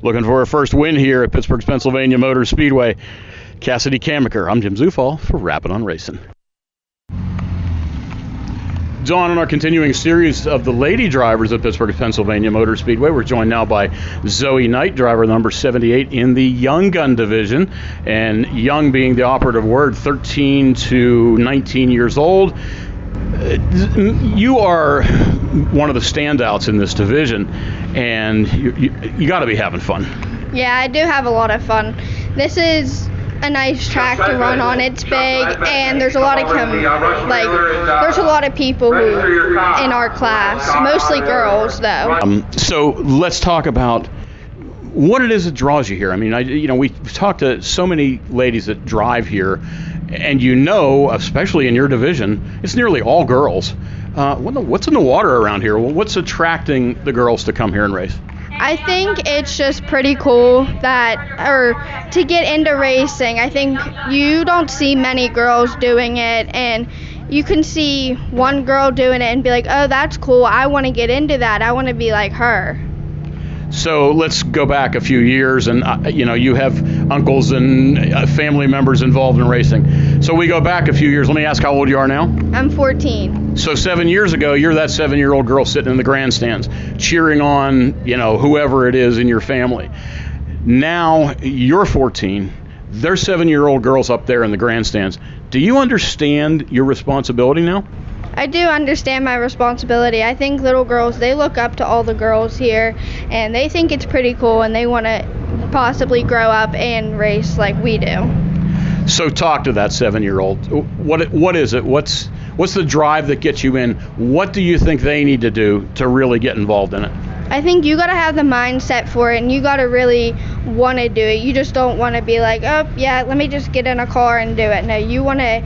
Looking for a first win here at Pittsburgh's Pennsylvania Motor Speedway. Kassidy Kamicker, I'm Jim Zufall for Rappin' on Racing. Don, in our continuing series of the lady drivers of Pittsburgh, Pennsylvania Motor Speedway, we're joined now by Zoey Knight, driver number 78 in the Young Gun division. And young being the operative word, 13 to 19 years old. You are one of the standouts in this division, and you, you, you got to be having fun. Yeah, I do have a lot of fun. This is a nice track to run on. It's big, and there's a lot of com- like there's a lot of people who in our class, mostly girls though. Um, so let's talk about what it is that draws you here. I mean, I you know we've talked to so many ladies that drive here, and you know, especially in your division, it's nearly all girls. Uh, what's in the water around here? What's attracting the girls to come here and race? I think it's just pretty cool that, or to get into racing, I think you don't see many girls doing it, and you can see one girl doing it and be like, oh, that's cool. I want to get into that. I want to be like her. So let's go back a few years, and uh, you know you have uncles and uh, family members involved in racing. So we go back a few years. Let me ask how old you are now. I'm 14. So seven years ago, you're that seven-year-old girl sitting in the grandstands, cheering on you know whoever it is in your family. Now you're 14. There's seven-year-old girls up there in the grandstands. Do you understand your responsibility now? I do understand my responsibility. I think little girls, they look up to all the girls here and they think it's pretty cool and they want to possibly grow up and race like we do. So talk to that 7-year-old. What what is it? What's what's the drive that gets you in? What do you think they need to do to really get involved in it? I think you got to have the mindset for it and you got to really want to do it. You just don't want to be like, "Oh, yeah, let me just get in a car and do it." No, you want to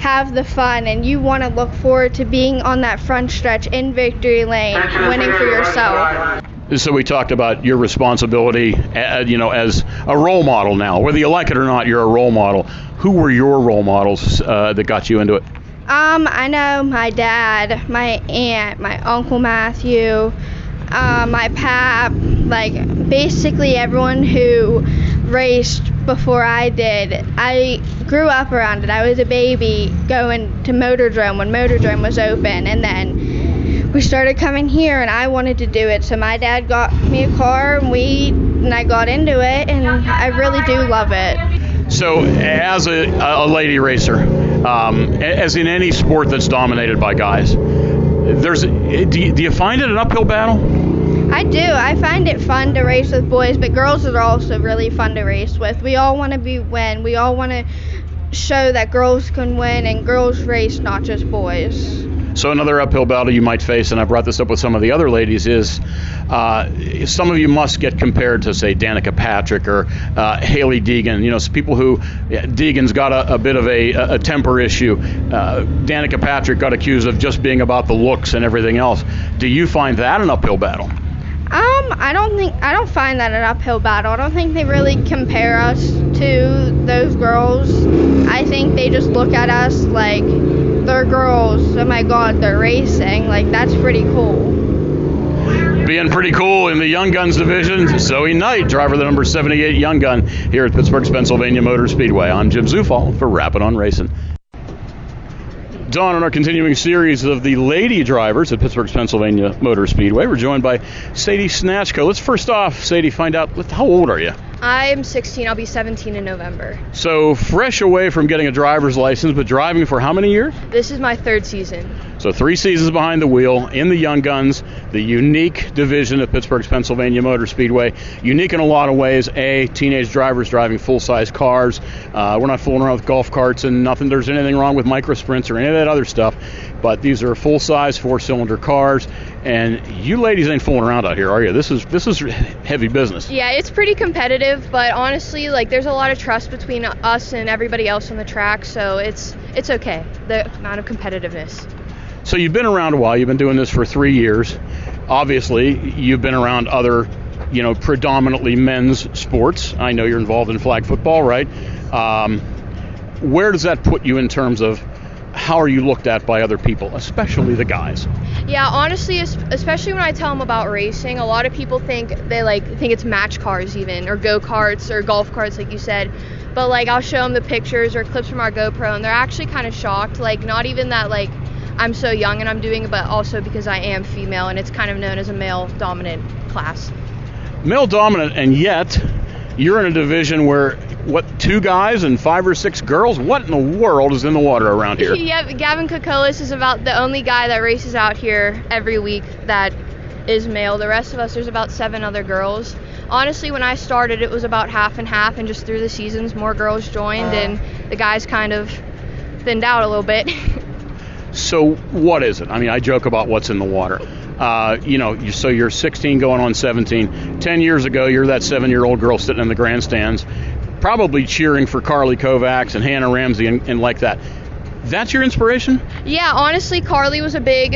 have the fun and you want to look forward to being on that front stretch in victory lane, winning for yourself. So we talked about your responsibility, uh, you know, as a role model now. Whether you like it or not, you're a role model. Who were your role models uh, that got you into it? Um, I know my dad, my aunt, my uncle Matthew, uh, my pap, like basically everyone who raced before I did. I grew up around it. I was a baby going to Motordrome when Motordrome was open, and then we started coming here, and I wanted to do it. So my dad got me a car, and we and I got into it, and I really do love it. So, as a, a lady racer, um, as in any sport that's dominated by guys, there's do you, do you find it an uphill battle? I do. I find it fun to race with boys, but girls are also really fun to race with. We all want to be win. We all want to show that girls can win and girls race, not just boys. So another uphill battle you might face, and I brought this up with some of the other ladies, is uh, some of you must get compared to, say, Danica Patrick or uh, Hailie Deegan. You know, people who Deegan's got a, a, bit of a, a temper issue. Uh, Danica Patrick got accused of just being about the looks and everything else. Do you find that an uphill battle? Um, I don't think I don't find that an uphill battle. I don't think they really compare us to those girls. I think they just look at us like they're girls. Oh my God, they're racing. Like that's pretty cool. Being pretty cool in the Young Guns division, Zoey Knight, driver of the number 78 Young Gun here at Pittsburgh's Pennsylvania Motor Speedway. I'm Jim Zufall for Rappin' on Racing. Don, in our continuing series of the lady drivers at Pittsburgh's Pennsylvania Motor Speedway, we're joined by Sadie Snatchko. Let's first off, Sadie, find out how old are you? I'm 16. I'll be 17 in November. So, fresh away from getting a driver's license, but driving for how many years? This is my third season. So, three seasons behind the wheel in the Young Guns, the unique division of Pittsburgh's Pennsylvania Motor Speedway. Unique in a lot of ways. A, teenage drivers driving full size cars. Uh, we're not fooling around with golf carts and nothing. There's anything wrong with micro sprints or any of that other stuff. But these are full size four cylinder cars. And you ladies ain't fooling around out here, are you? This is this is heavy business. Yeah, it's pretty competitive, but honestly, like there's a lot of trust between us and everybody else on the track, so it's it's okay. The amount of competitiveness. So you've been around a while. You've been doing this for three years. Obviously, you've been around other, you know, predominantly men's sports. I know you're involved in flag football, right? Um, where does that put you in terms of how are you looked at by other people, especially the guys? Yeah, honestly, especially when I tell them about racing, a lot of people think they like think it's match cars even or go karts or golf carts, like you said. But like I'll show them the pictures or clips from our GoPro, and they're actually kind of shocked. Like not even that like I'm so young and I'm doing it, but also because I am female and it's kind of known as a male dominant class. Male dominant, and yet you're in a division where what two guys and five or six girls? What in the world is in the water around here? yeah, Gavin Kokolis is about the only guy that races out here every week that is male. The rest of us, there's about seven other girls. Honestly, when I started, it was about half and half, and just through the seasons, more girls joined, and the guys kind of thinned out a little bit. so, what is it? I mean, I joke about what's in the water. Uh, you know, so you're 16 going on 17. 10 years ago, you're that seven year old girl sitting in the grandstands probably cheering for Carly Kovacs and Hannah Ramsey and, and like that. That's your inspiration? Yeah, honestly, Carly was a big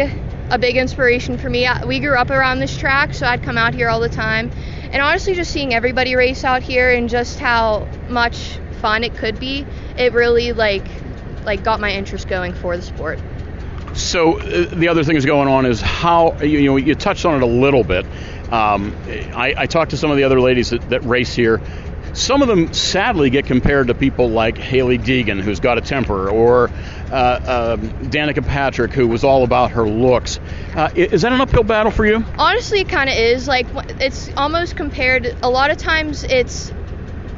a big inspiration for me. We grew up around this track, so I'd come out here all the time. And honestly, just seeing everybody race out here and just how much fun it could be, it really like like got my interest going for the sport. So uh, the other thing that's going on is how you, you know you touched on it a little bit. Um, I, I, talked to some of the other ladies that, that race here, some of them sadly get compared to people like Hailie Deegan, who's got a temper, or uh, uh, Danica Patrick, who was all about her looks. Uh, is that an uphill battle for you? Honestly, it kind of is. Like, it's almost compared. A lot of times, it's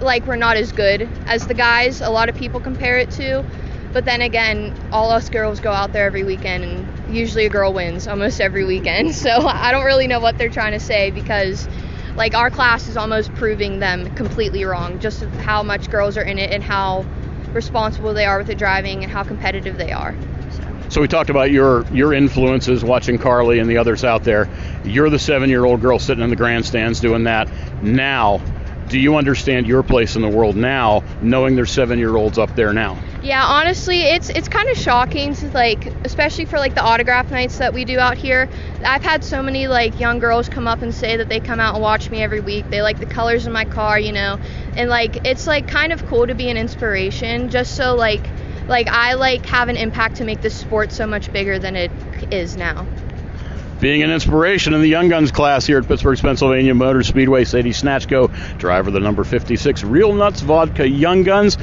like we're not as good as the guys. A lot of people compare it to. But then again, all us girls go out there every weekend, and usually a girl wins almost every weekend. So I don't really know what they're trying to say because like our class is almost proving them completely wrong just how much girls are in it and how responsible they are with the driving and how competitive they are. So. we talked about your your influences watching carly and the others out there. You're the seven year old girl sitting in the grandstands doing that. Now do you understand your place in the world now knowing there's seven year olds up there now yeah, honestly, it's it's kind of shocking to like, especially for like the autograph nights that we do out here. I've had so many like young girls come up and say that they come out and watch me every week. They like the colors in my car, you know, and like it's like kind of cool to be an inspiration, just so like like I like have an impact to make this sport so much bigger than it is now being an inspiration in the Young Guns class here at Pittsburgh's Pennsylvania Motor Speedway. Sadie Snatchko, driver the number 56 Real Nuts Vodka Young Guns.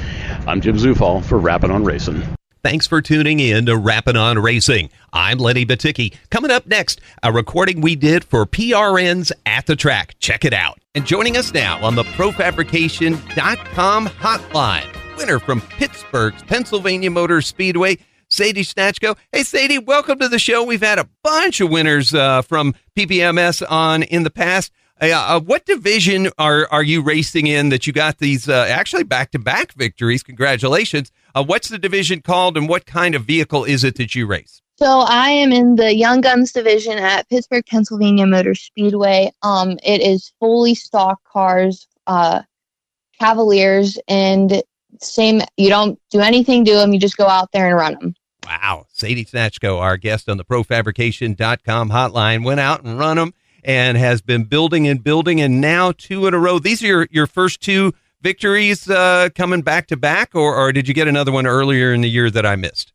I'm Jim Zufall for Rappin' on Racing. Thanks for tuning in to Rappin' on Racing. I'm Lenny Batycki. Coming up next, a recording we did for PRN's At the Track. Check it out. And joining us now on the ProFabrication.com hotline, winner from Pittsburgh's Pennsylvania Motor Speedway, Sadie Snatchko. Hey, Sadie, welcome to the show. We've had a bunch of winners uh, from PPMS on in the past. Uh, uh, what division are are you racing in that you got these uh, actually back to back victories? Congratulations! Uh, what's the division called, and what kind of vehicle is it that you race? So I am in the Young Guns division at Pittsburgh, Pennsylvania Motor Speedway. Um, it is fully stock cars, uh, Cavaliers, and same. You don't do anything to them. You just go out there and run them. Wow. Sadie Snatchko, our guest on the profabrication.com hotline, went out and run them and has been building and building, and now two in a row. These are your, your first two victories uh, coming back to back, or, or did you get another one earlier in the year that I missed?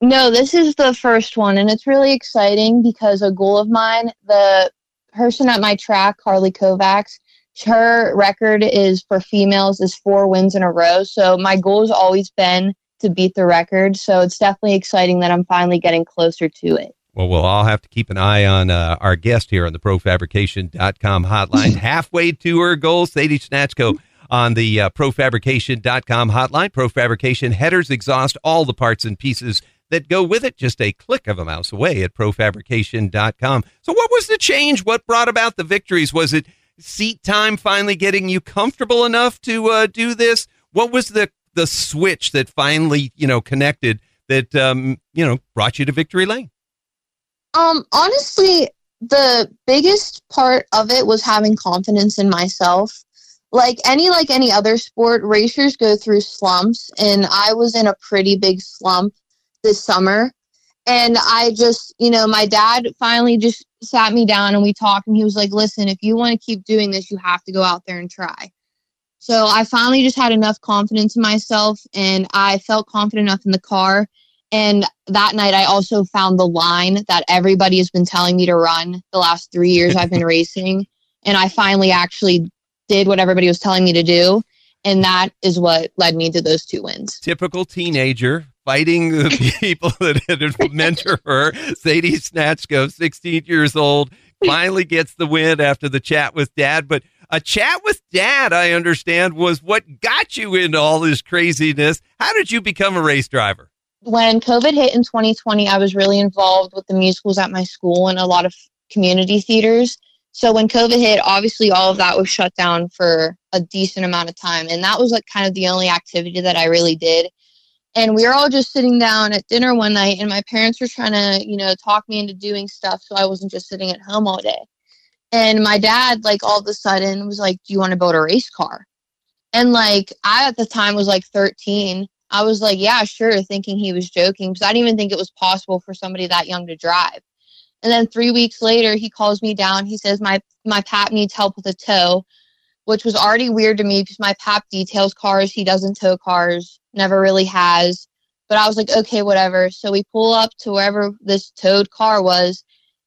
No, this is the first one, and it's really exciting because a goal of mine, the person at my track, Carly Kovacs, her record is for females is four wins in a row. So my goal has always been to beat the record. So it's definitely exciting that I'm finally getting closer to it. Well, we'll all have to keep an eye on uh, our guest here on the profabrication.com hotline. Halfway to her goal, Sadie Snatchko on the uh, profabrication.com hotline. Profabrication headers, exhaust, all the parts and pieces that go with it, just a click of a mouse away at profabrication.com. So, what was the change? What brought about the victories? Was it seat time finally getting you comfortable enough to uh, do this? What was the the switch that finally you know connected that um, you know brought you to victory lane? Um, honestly, the biggest part of it was having confidence in myself. Like any like any other sport, racers go through slumps, and I was in a pretty big slump this summer. And I just, you know, my dad finally just sat me down and we talked, and he was like, "Listen, if you want to keep doing this, you have to go out there and try." So I finally just had enough confidence in myself, and I felt confident enough in the car and that night, I also found the line that everybody has been telling me to run the last three years I've been racing. And I finally actually did what everybody was telling me to do. And that is what led me to those two wins. Typical teenager fighting the people that had mentor her. Sadie Snatchko, 16 years old, finally gets the win after the chat with dad. But a chat with dad, I understand, was what got you into all this craziness. How did you become a race driver? when COVID hit in 2020, I was really involved with the musicals at my school and a lot of community theaters. So when COVID hit, obviously all of that was shut down for a decent amount of time. And that was like kind of the only activity that I really did. And we were all just sitting down at dinner one night, and my parents were trying to, you know, talk me into doing stuff so I wasn't just sitting at home all day. And my dad, like, all of a sudden was like, Do you want to build a race car? And like, I at the time was like 13 I was like, yeah, sure, thinking he was joking because I didn't even think it was possible for somebody that young to drive. And then three weeks later, he calls me down. He says my my pap needs help with a tow, which was already weird to me because my pap details cars. He doesn't tow cars, never really has. But I was like, okay, whatever. So we pull up to wherever this towed car was,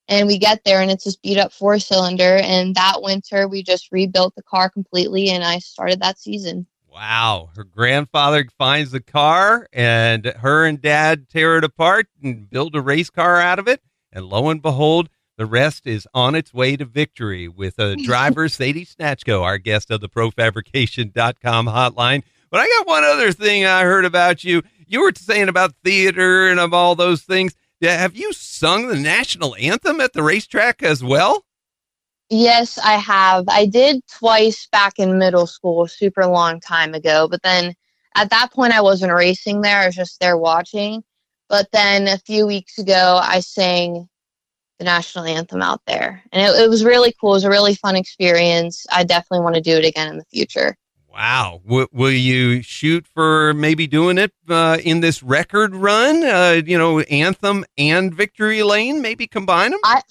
and we get there, and it's this beat up four cylinder. And that winter, we just rebuilt the car completely, and I started that season. Wow. Her grandfather finds the car and her and dad tear it apart and build a race car out of it. And lo and behold, the rest is on its way to victory with a driver, Sadie Snatchko, our guest of the profabrication.com hotline. But I got one other thing I heard about you. You were saying about theater and of all those things. Have you sung the national anthem at the racetrack as well? Yes, I have. I did twice back in middle school, super long time ago. But then at that point, I wasn't racing there. I was just there watching. But then a few weeks ago, I sang the national anthem out there. And it, it was really cool. It was a really fun experience. I definitely want to do it again in the future. Wow. W- will you shoot for maybe doing it uh, in this record run? Uh, you know, anthem and victory lane, maybe combine them? I,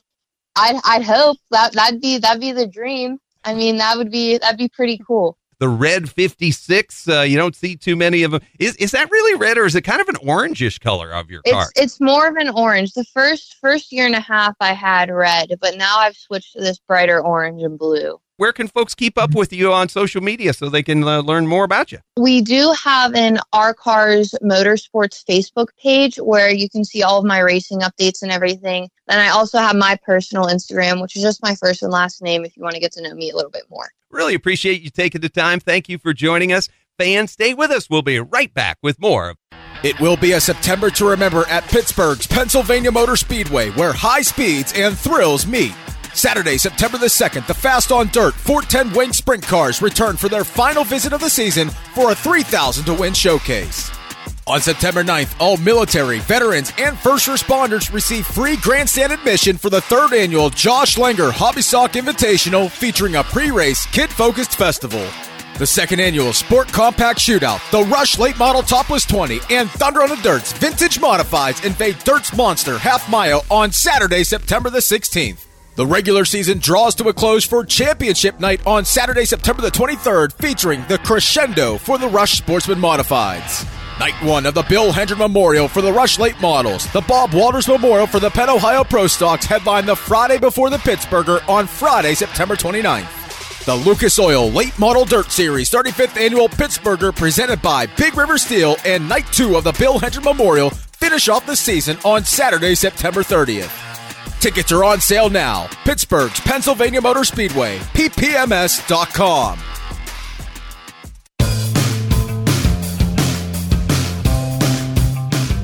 I'd I'd hope that that'd be that'd be the dream. I mean, that would be that'd be pretty cool. The red 56, uh, you don't see too many of them. Is is that really red or is it kind of an orangish color of your car? It's it's more of an orange. The first first year and a half I had red, but now I've switched to this brighter orange and blue where can folks keep up with you on social media so they can uh, learn more about you? We do have an R Cars Motorsports Facebook page where you can see all of my racing updates and everything. Then I also have my personal Instagram, which is just my first and last name if you want to get to know me a little bit more. Really appreciate you taking the time. Thank you for joining us. Fans, stay with us. We'll be right back with more. It will be a September to remember at Pittsburgh's Pennsylvania Motor Speedway where high speeds and thrills meet. Saturday, September the 2nd, the Fast on Dirt 410 Wing Sprint Cars return for their final visit of the season for a 3,000 to win showcase. On September 9th, all military, veterans, and first responders receive free grandstand admission for the third annual Josh Langer Hobby Stock Invitational featuring a pre race, kid focused festival. The second annual Sport Compact Shootout, the Rush Late Model Topless 20, and Thunder on the Dirts Vintage Modifieds invade Dirt's Monster Half Mile on Saturday, September the 16th. The regular season draws to a close for Championship Night on Saturday, September the 23rd, featuring the Crescendo for the Rush Sportsman Modifieds. Night one of the Bill Hendren Memorial for the Rush Late Models. The Bob Walters Memorial for the Penn Ohio Pro Stocks headline the Friday before the Pittsburgher on Friday, September 29th. The Lucas Oil Late Model Dirt Series 35th Annual Pittsburgher presented by Big River Steel and Night 2 of the Bill Hendren Memorial finish off the season on Saturday, September 30th. Tickets are on sale now. Pittsburgh's Pennsylvania Motor Speedway, ppms.com.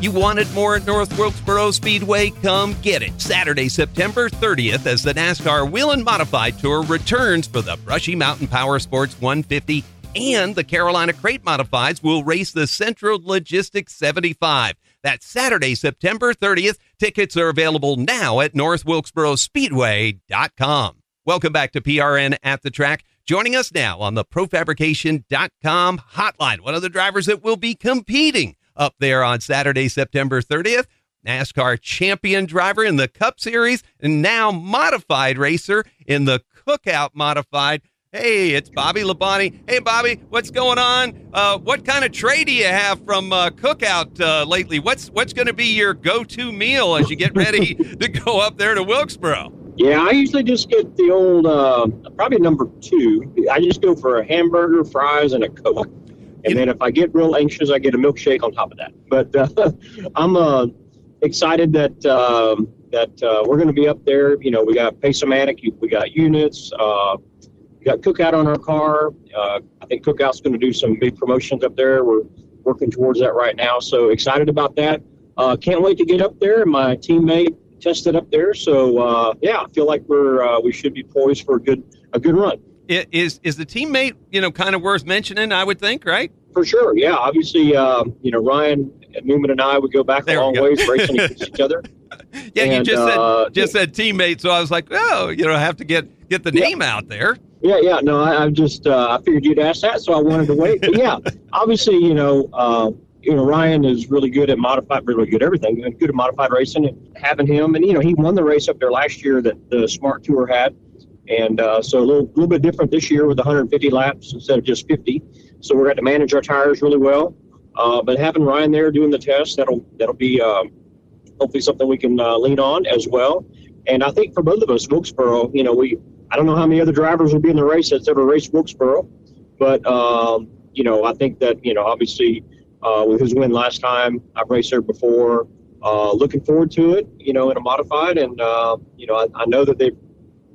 You wanted more at North Wilkesboro Speedway? Come get it. Saturday, September 30th, as the NASCAR Whelen Modified Tour returns for the Brushy Mountain Power Sports 150 and the Carolina Crate Modifieds will race the Central Logistics 75. That's Saturday, September 30th. Tickets are available now at northwilkesborospeedway.com. Welcome back to PRN at the track. Joining us now on the profabrication.com hotline, one of the drivers that will be competing up there on Saturday, September 30th. NASCAR champion driver in the Cup Series and now modified racer in the Cookout Modified. Hey, it's Bobby Labonte. Hey, Bobby, what's going on? Uh, what kind of tray do you have from uh, Cookout uh, lately? What's what's going to be your go-to meal as you get ready to go up there to Wilkesboro? Yeah, I usually just get the old, uh, probably number two. I just go for a hamburger, fries, and a Coke. And then if I get real anxious, I get a milkshake on top of that. But uh, I'm uh, excited that um, that uh, we're going to be up there. You know, we got Pace-O-Matic, we got units, uh, we got Cookout on our car. Uh, I think Cookout's going to do some big promotions up there. We're working towards that right now. So excited about that. Uh, can't wait to get up there. My teammate tested up there, so uh, yeah, I feel like we're uh, we should be poised for a good a good run. I- Is is the teammate you know kind of worth mentioning? I would think, right? For sure, yeah. Obviously, um, you know Ryan Newman and I would go back a long ways racing against each other. Yeah, you just uh, said just said teammate, so I was like, oh, you know, have to get get the name out there. Yeah, yeah. No, I, I just uh, I figured you'd ask that, so I wanted to wait. But yeah, obviously, you know, uh, you know, Ryan is really good at modified, really good at everything, good at modified racing. And having him, and you know, he won the race up there last year that the Smart Tour had, and uh, so a little little bit different this year with 150 laps instead of just 50. So we're going to manage our tires really well. Uh, but having Ryan there doing the test, that'll that'll be um, hopefully something we can uh, lean on as well. And I think for both of us, Wilkesboro, you know, we I don't know how many other drivers will be in the race that's ever raced Wilkesboro, but um, you know, I think that you know, obviously, uh, with his win last time, I've raced there before. Uh, looking forward to it, you know, in a modified, and uh, you know, I, I know that they've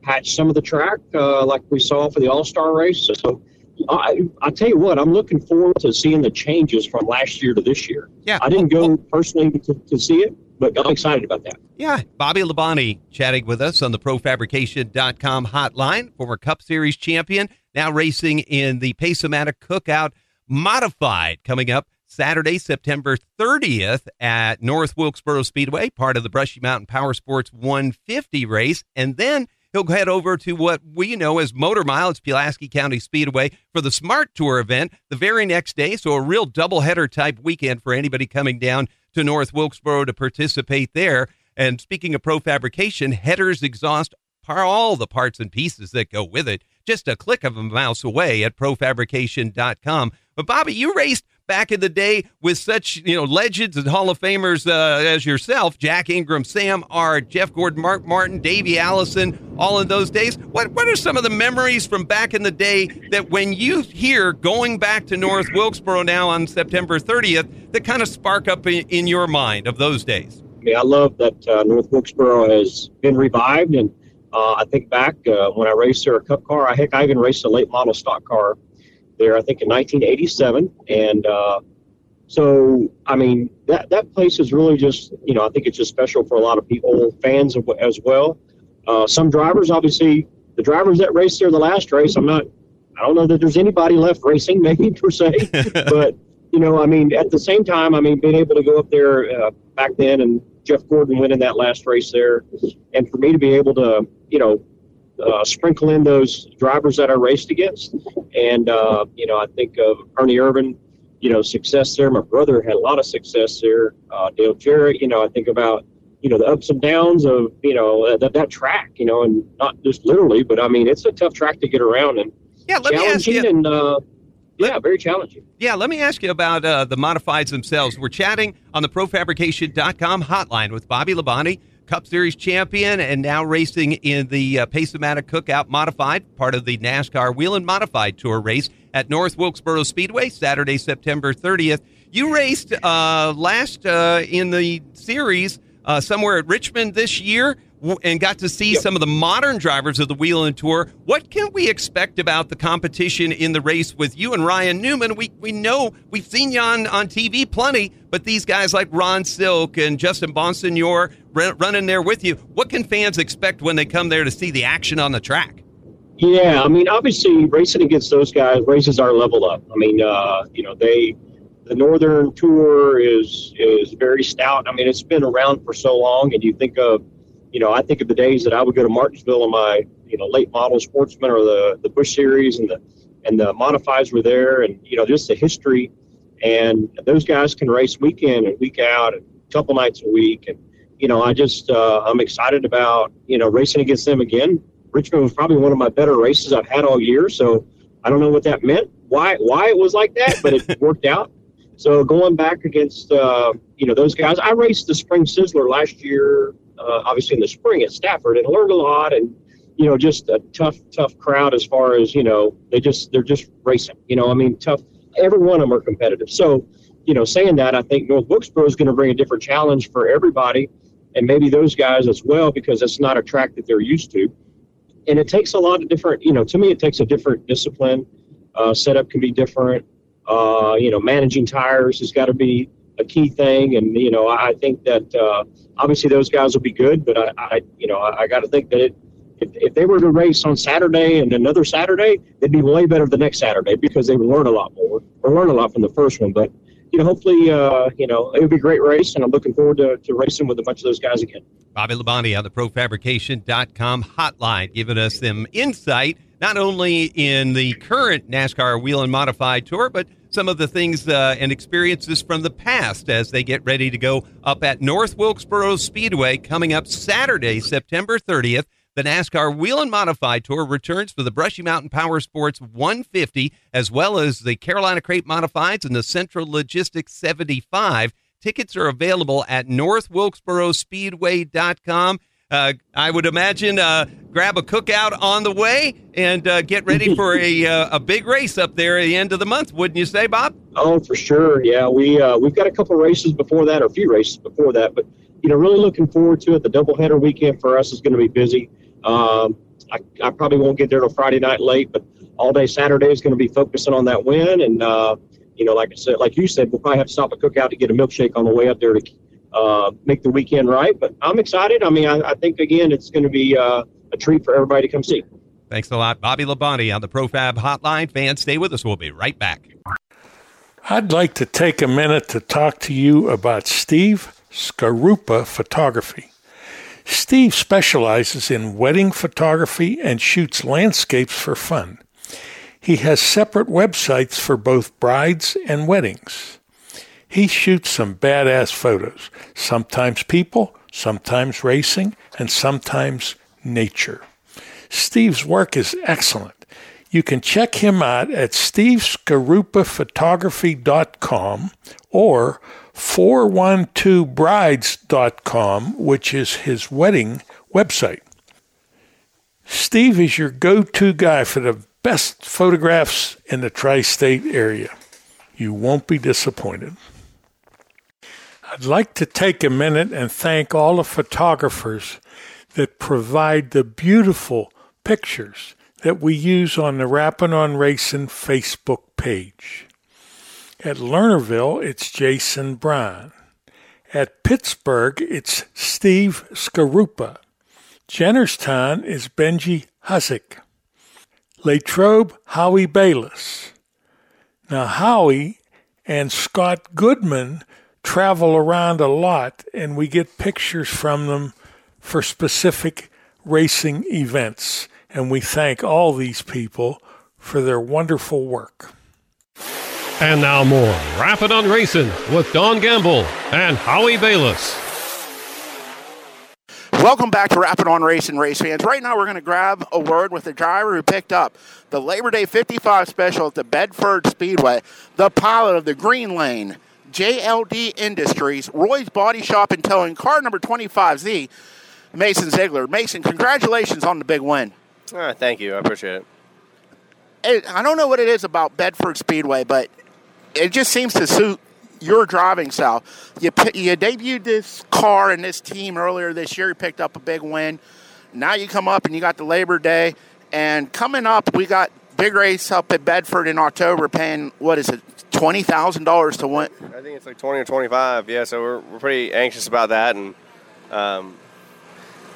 patched some of the track uh, like we saw for the All Star race. So I, I tell you what, I'm looking forward to seeing the changes from last year to this year. Yeah, I didn't go personally to, to see it, but I'm excited about that. Yeah, Bobby Labonte chatting with us on the profabrication.com hotline, former Cup Series champion, now racing in the Pace-O-Matic Cookout Modified coming up Saturday, September 30th at North Wilkesboro Speedway, part of the Brushy Mountain Power Sports 150 race. And then he'll head over to what we know as Motor Mile. It's Pulaski County Speedway for the Smart Tour event the very next day. So a real doubleheader type weekend for anybody coming down to North Wilkesboro to participate there. And speaking of pro fabrication, headers, exhaust, all the parts and pieces that go with it, just a click of a mouse away at profabrication.com. But Bobby, you raced back in the day with such you know legends and Hall of Famers uh, as yourself, Jack Ingram, Sam Ard, Jeff Gordon, Mark Martin, Davey Allison, all in those days. What what are some of the memories from back in the day that when you hear going back to North Wilkesboro now on September 30th that kind of spark up in, in your mind of those days? I love that uh, North Wilkesboro has been revived, and uh, I think back uh, when I raced there a cup car. I heck, I even raced a late model stock car there. I think in 1987, and uh, so I mean that that place is really just you know I think it's just special for a lot of people, fans of, as well. Uh, some drivers, obviously, the drivers that raced there the last race. I'm not. I don't know that there's anybody left racing, maybe per se, but you know, I mean, at the same time, I mean, being able to go up there uh, back then and Jeff Gordon winning that last race there, and for me to be able to, you know, uh, sprinkle in those drivers that I raced against, and uh, you know, I think of Ernie Irvan, you know, success there. My brother had a lot of success there. Uh, Dale Jarrett, you know, I think about you know the ups and downs of you know that, that track, you know, and not just literally, but I mean, it's a tough track to get around and yeah, let me ask challenging you- and uh, yeah, very challenging. Yeah, let me ask you about uh, the modifieds themselves. We're chatting on the profabrication.com hotline with Bobby Labonte, Cup Series champion and now racing in the uh, Pace-O-Matic Cookout Modified, part of the NASCAR Whelen Modified Tour race at North Wilkesboro Speedway, Saturday, September 30th. You raced uh, last uh, in the series uh, somewhere at Richmond this year and got to see yep. some of the modern drivers of the Whelen Tour. What can we expect about the competition in the race with you and Ryan Newman? We we know we've seen you on, on TV plenty, but these guys like Ron Silk and Justin Bonsignore running there with you. What can fans expect when they come there to see the action on the track? Yeah, I mean, obviously, racing against those guys raises our level up. I mean, uh, you know, they the Northern Tour is is very stout. I mean, it's been around for so long, and you think of you know, I think of the days that I would go to Martinsville in my, you know, late model sportsman or the, the Busch series and the, and the modifies were there and, you know, just the history. And those guys can race week in and week out and a couple nights a week. And, you know, I just, uh, I'm excited about, you know, racing against them again. Richmond was probably one of my better races I've had all year. So I don't know what that meant, why, why it was like that, but it worked out. So going back against, uh, you know, those guys, I raced the Spring Sizzler last year uh, obviously in the spring at Stafford and learned a lot and you know just a tough tough crowd as far as you know they just they're just racing you know I mean tough every one of them are competitive. So you know saying that I think North Wilkesboro is going to bring a different challenge for everybody and maybe those guys as well because it's not a track that they're used to. And it takes a lot of different you know to me it takes a different discipline. Uh, setup can be different uh, you know managing tires has got to be a key thing. And you know, I think that uh, obviously those guys will be good, but I, I you know, I, I got to think that it, if, if they were to race on Saturday and another Saturday, they'd be way better the next Saturday because they would learn a lot more or learn a lot from the first one. But you know, hopefully, uh, you know, it would be a great race, and I'm looking forward to, to racing with a bunch of those guys again. Bobby Labonte on the ProFabrication.com hotline, giving us some insight not only in the current NASCAR Whelen Modified Tour, but some of the things uh, and experiences from the past as they get ready to go up at North Wilkesboro Speedway coming up Saturday, September 30th. The NASCAR Whelen Modified Tour returns for the Brushy Mountain Power Sports 150, as well as the Carolina Crate Modifieds and the Central Logistics 75. Tickets are available at northwilkesborospeedway.com. Uh, I would imagine uh, grab a cookout on the way and uh, get ready for a uh, a big race up there at the end of the month, wouldn't you say, Bob? Oh, for sure. Yeah, we uh, we've got a couple races before that, or a few races before that, but you know, really looking forward to it. The doubleheader weekend for us is going to be busy. Um, I, I probably won't get there till Friday night late, but all day Saturday is going to be focusing on that win. And uh, you know, like I said, like you said, we'll probably have to stop a cookout to get a milkshake on the way up there to uh, make the weekend right. But I'm excited. I mean, I, I think again, it's going to be uh, a treat for everybody to come see. Thanks a lot, Bobby Labonte on the ProFab Hotline. Fans, stay with us. We'll be right back. I'd like to take a minute to talk to you about Steve Skarupa Photography. Steve specializes in wedding photography and shoots landscapes for fun. He has separate websites for both brides and weddings. He shoots some badass photos, sometimes people, sometimes racing, and sometimes nature. Steve's work is excellent. You can check him out at steveskarupaphotography.com or 412brides.com, which is his wedding website. Steve is your go to guy for the best photographs in the tri state area. You won't be disappointed. I'd like to take a minute and thank all the photographers that provide the beautiful pictures that we use on the Rappin' on Racing Facebook page. At Lernerville, it's Jason Brown. At Pittsburgh, it's Steve Skarupa. Jennerstown is Benji Husick. Latrobe, Howie Balis. Now, Howie and Scott Goodman travel around a lot and we get pictures from them for specific racing events. And we thank all these people for their wonderful work. And now more Rappin' on Racing with Don Gamble and Howie Balis. Welcome back to Rappin' on Racing, race fans. Right now, we're going to grab a word with the driver who picked up the Labor Day 55 special at the Bedford Speedway, the pilot of the Green Lane, JLD Industries, Roy's Body Shop and Towing, car number 25Z, Mason Zeigler. Mason, congratulations on the big win. Oh, thank you. I appreciate it. it. I don't know what it is about Bedford Speedway, but it just seems to suit your driving style. You you debuted this car and this team earlier this year. You picked up a big win. Now you come up and you got the Labor Day, and coming up we got big race up at Bedford in October, paying what is it, twenty thousand dollars to win? I think it's like twenty or twenty-five. Yeah, so we're we're pretty anxious about that, and um,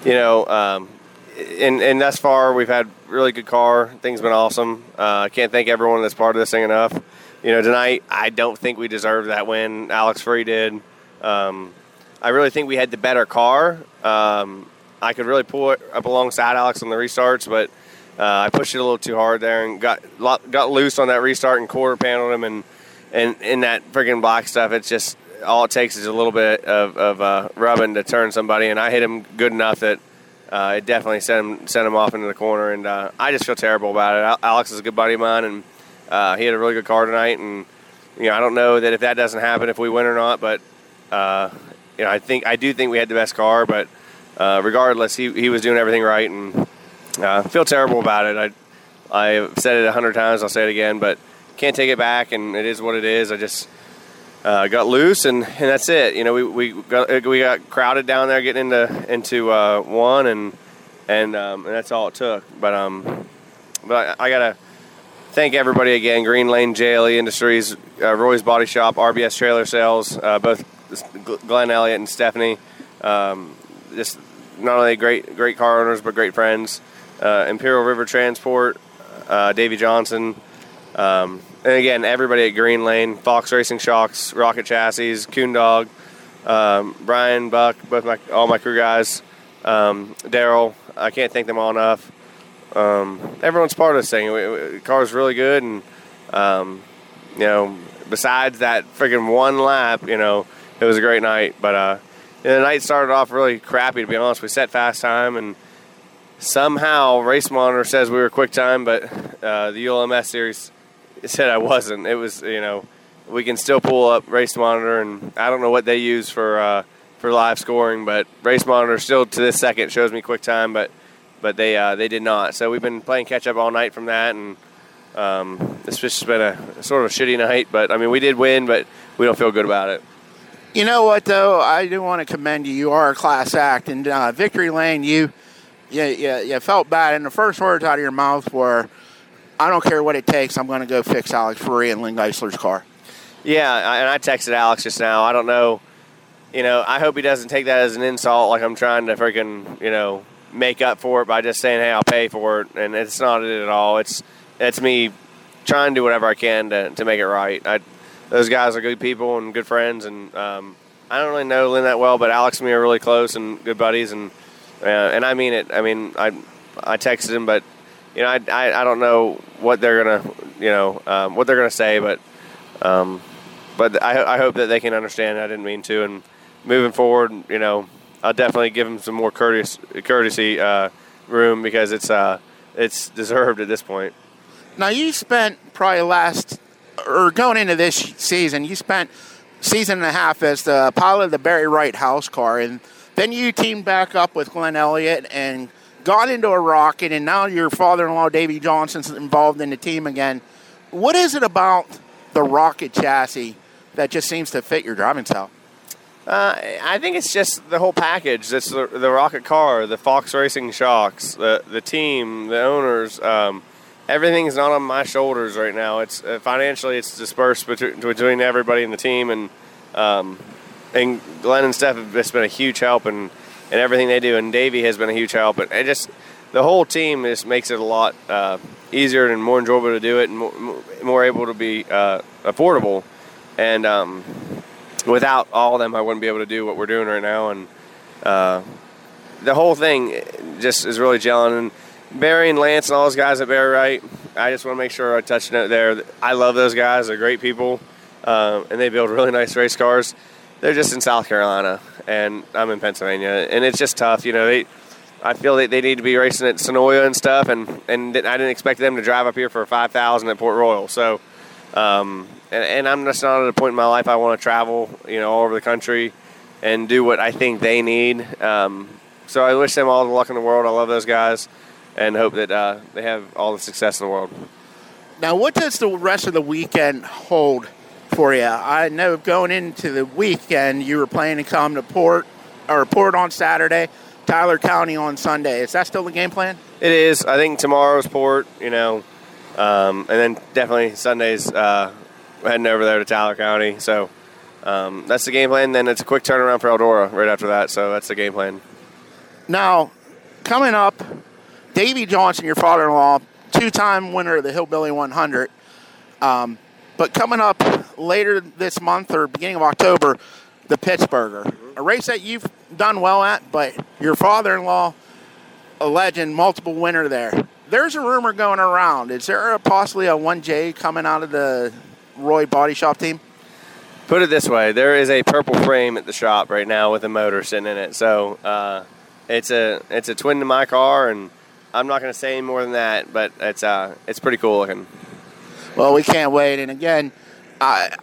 you know, um, and and thus far we've had really good car. Things been awesome. Uh, I can't thank everyone that's part of this thing enough. You know, tonight I don't think we deserved that win. Alex Free did. Um, I really think we had the better car. Um, I could really pull it up alongside Alex on the restarts, but uh, I pushed it a little too hard there and got got loose on that restart and quarter paneled him and and in that freaking block stuff. It's just all it takes is a little bit of, of uh, rubbing to turn somebody, and I hit him good enough that uh, it definitely sent him sent him off into the corner. And uh, I just feel terrible about it. Alex is a good buddy of mine, and uh, he had a really good car tonight. And you know, I don't know that if that doesn't happen, if we win or not, but uh, you know, I think I do think we had the best car, but. Uh, regardless, he, he was doing everything right, and uh, feel terrible about it. I I've said it a hundred times. I'll say it again, but can't take it back, and it is what it is. I just uh, got loose, and, and that's it. You know, we, we got we got crowded down there getting into into uh, one, and and um, and that's all it took. But um, but I, I, gotta thank everybody again. Green Lane JLE Industries, uh, Roy's Body Shop, RBS Trailer Sales, uh, both Glenn Elliott and Stephanie. Um, just not only great great car owners, but great friends uh, Imperial River Transport, uh, Davey Johnson, um, and again everybody at Green Lane, Fox Racing Shocks, Rocket Chassis, Coon Dog, um, Brian Buck, both my all my crew guys, um, Daryl. I can't thank them all enough. Um, everyone's part of this thing. The car's really good, and um, you know, besides that freaking one lap, you know, it was a great night. But uh, the night started off really crappy, to be honest. We set fast time and somehow race monitor says we were quick time but uh, the ulms series said i wasn't. It was you know we can still pull up race monitor and i don't know what they use for uh, for live scoring but race monitor still to this second shows me quick time but but they uh, they did not. So we've been playing catch up all night from that and um, it's just been a sort of a shitty night but i mean we did win but we don't feel good about it. You know what though? I do want to commend you. You are a class act and uh, victory lane you you, you, you felt bad, and the first words out of your mouth were, I don't care what it takes, I'm going to go fix Alex Free and Lynn Geisler's car. Yeah, and I texted Alex just now. I don't know, you know, I hope he doesn't take that as an insult, like I'm trying to freaking, you know, make up for it by just saying, hey, I'll pay for it. And it's not it at all. It's, it's me trying to do whatever I can to, to make it right. I, those guys are good people and good friends, and um, I don't really know Lynn that well, but Alex and me are really close and good buddies, and uh, and I mean it. I mean, I I texted him, but you know, I, I, I don't know what they're gonna you know um, what they're gonna say, but um, but I I hope that they can understand. I didn't mean to, and moving forward, you know, I'll definitely give them some more courteous courtesy uh, room because it's uh it's deserved at this point. Now you spent probably last or going into this season, you spent season and a half as the pilot of the Barry Wright house car and then you teamed back up with Glenn Elliott and got into a rocket, and now your father-in-law Davey Johnson's involved in the team again. What is it about the rocket chassis that just seems to fit your driving style? Uh, I think it's just the whole package. It's the, the rocket car, the Fox Racing shocks, the the team, the owners. Um, everything's not on my shoulders right now. It's uh, financially it's dispersed between, between everybody in the team, and um, and Glenn and Steph have just been a huge help and and everything they do, and Davey has been a huge help. And it just the whole team just makes it a lot uh, easier and more enjoyable to do it, and more, more able to be uh, affordable. And um, without all of them, I wouldn't be able to do what we're doing right now. And uh, the whole thing just is really gelling. And Barry and Lance and all those guys at Barry Wright, I just want to make sure I touch note there. I love those guys; they're great people, uh, and they build really nice race cars they're just in South Carolina, and I'm in Pennsylvania, and it's just tough. You know, they, I feel that they need to be racing at Senoia and stuff, and and I didn't expect them to drive up here for five thousand at Port Royal. So, Um, and, and I'm just not at a point in my life I want to travel, you know, all over the country and do what I think they need. Um, so I wish them all the luck in the world. I love those guys and hope that uh, they have all the success in the world. Now, what does the rest of the weekend hold for you? I know going into the weekend you were planning to come to Port or Port on Saturday, Tyler County on Sunday. Is that still the game plan? It is. I think tomorrow's Port, you know, um, and then definitely Sunday's uh, heading over there to Tyler County. So um, that's the game plan. Then it's a quick turnaround for Eldora right after that. So that's the game plan. Now, coming up, Davey Johnson, your father-in-law, two-time winner of the Hillbilly 100. Um, but coming up later this month or beginning of October, the Pittsburgher, a race that you've done well at, but your father-in-law, a legend, multiple winner there. There's a rumor going around. Is there a, possibly a 1J coming out of the Roy Body Shop team? Put it this way: there is a purple frame at the shop right now with a motor sitting in it. So uh, it's a it's a twin to my car, and I'm not going to say any more than that. But it's uh it's pretty cool looking. Well, we can't wait. And again, I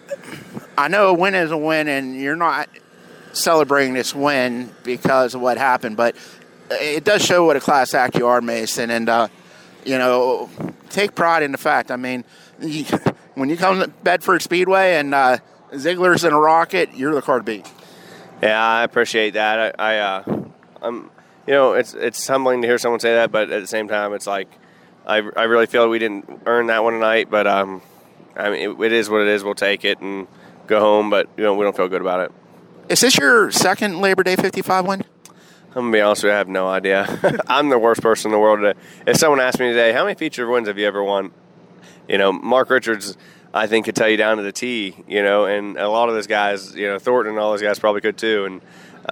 I know a win is a win, and you're not celebrating this win because of what happened, but it does show what a class act you are, Mason. And uh, you know, take pride in the fact. I mean, when you come to Bedford Speedway and uh, Zeigler's in a rocket, you're the car to beat. Yeah, I appreciate that. I, I uh, I'm, you know, it's it's humbling to hear someone say that, but at the same time, it's like I, I really feel we didn't earn that one tonight. But um, I mean, it, it is what it is. We'll take it and go home. But you know, we don't feel good about it. Is this your second Labor Day 55 win? I'm gonna be honest with you, I have no idea. I'm the worst person in the world today. If someone asked me today, how many feature wins have you ever won? You know, Mark Richards, I think could tell you down to the T. You know, and a lot of those guys, you know, Thornton and all those guys probably could too. And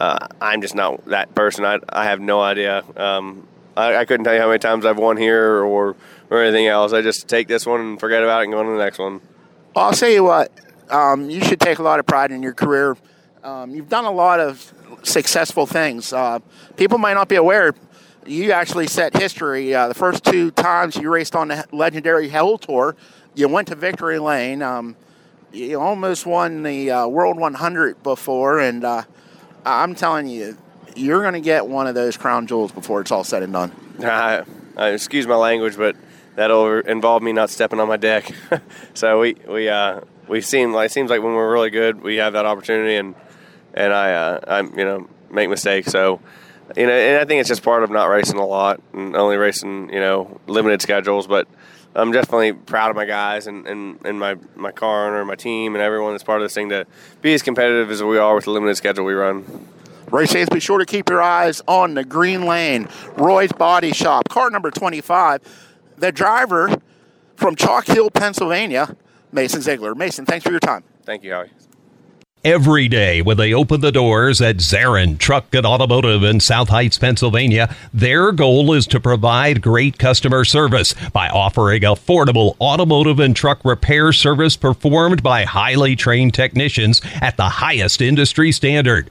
uh, I'm just not that person. I, I have no idea. Um, I, I, couldn't tell you how many times I've won here or or anything else. I just take this one and forget about it and go on to the next one. Well, I'll tell you what. Um, you should take a lot of pride in your career. Um, you've done a lot of successful things. Uh, people might not be aware. You actually set history. Uh, the first two times you raced on the legendary Hell Tour, you went to victory lane. Um, you almost won the uh, World 100 before, and uh, I'm telling you, you're going to get one of those crown jewels before it's all said and done. Uh, excuse my language, but that'll involve me not stepping on my deck. so we we uh, we seem like it seems like when we're really good, we have that opportunity, and and I uh, I you know make mistakes. So you know, and I think it's just part of not racing a lot and only racing you know limited schedules, but. I'm definitely proud of my guys and, and, and my, my car owner, my team, and everyone that's part of this thing to be as competitive as we are with the limited schedule we run. Race fans, be sure to keep your eyes on the green lane. Roy's Body Shop, car number 25. The driver from Chalk Hill, Pennsylvania, Mason Zeigler. Mason, thanks for your time. Thank you, Howie every day when they open the doors at Zarin Truck and Automotive in South Heights, Pennsylvania. Their goal is to provide great customer service by offering affordable automotive and truck repair service performed by highly trained technicians at the highest industry standard.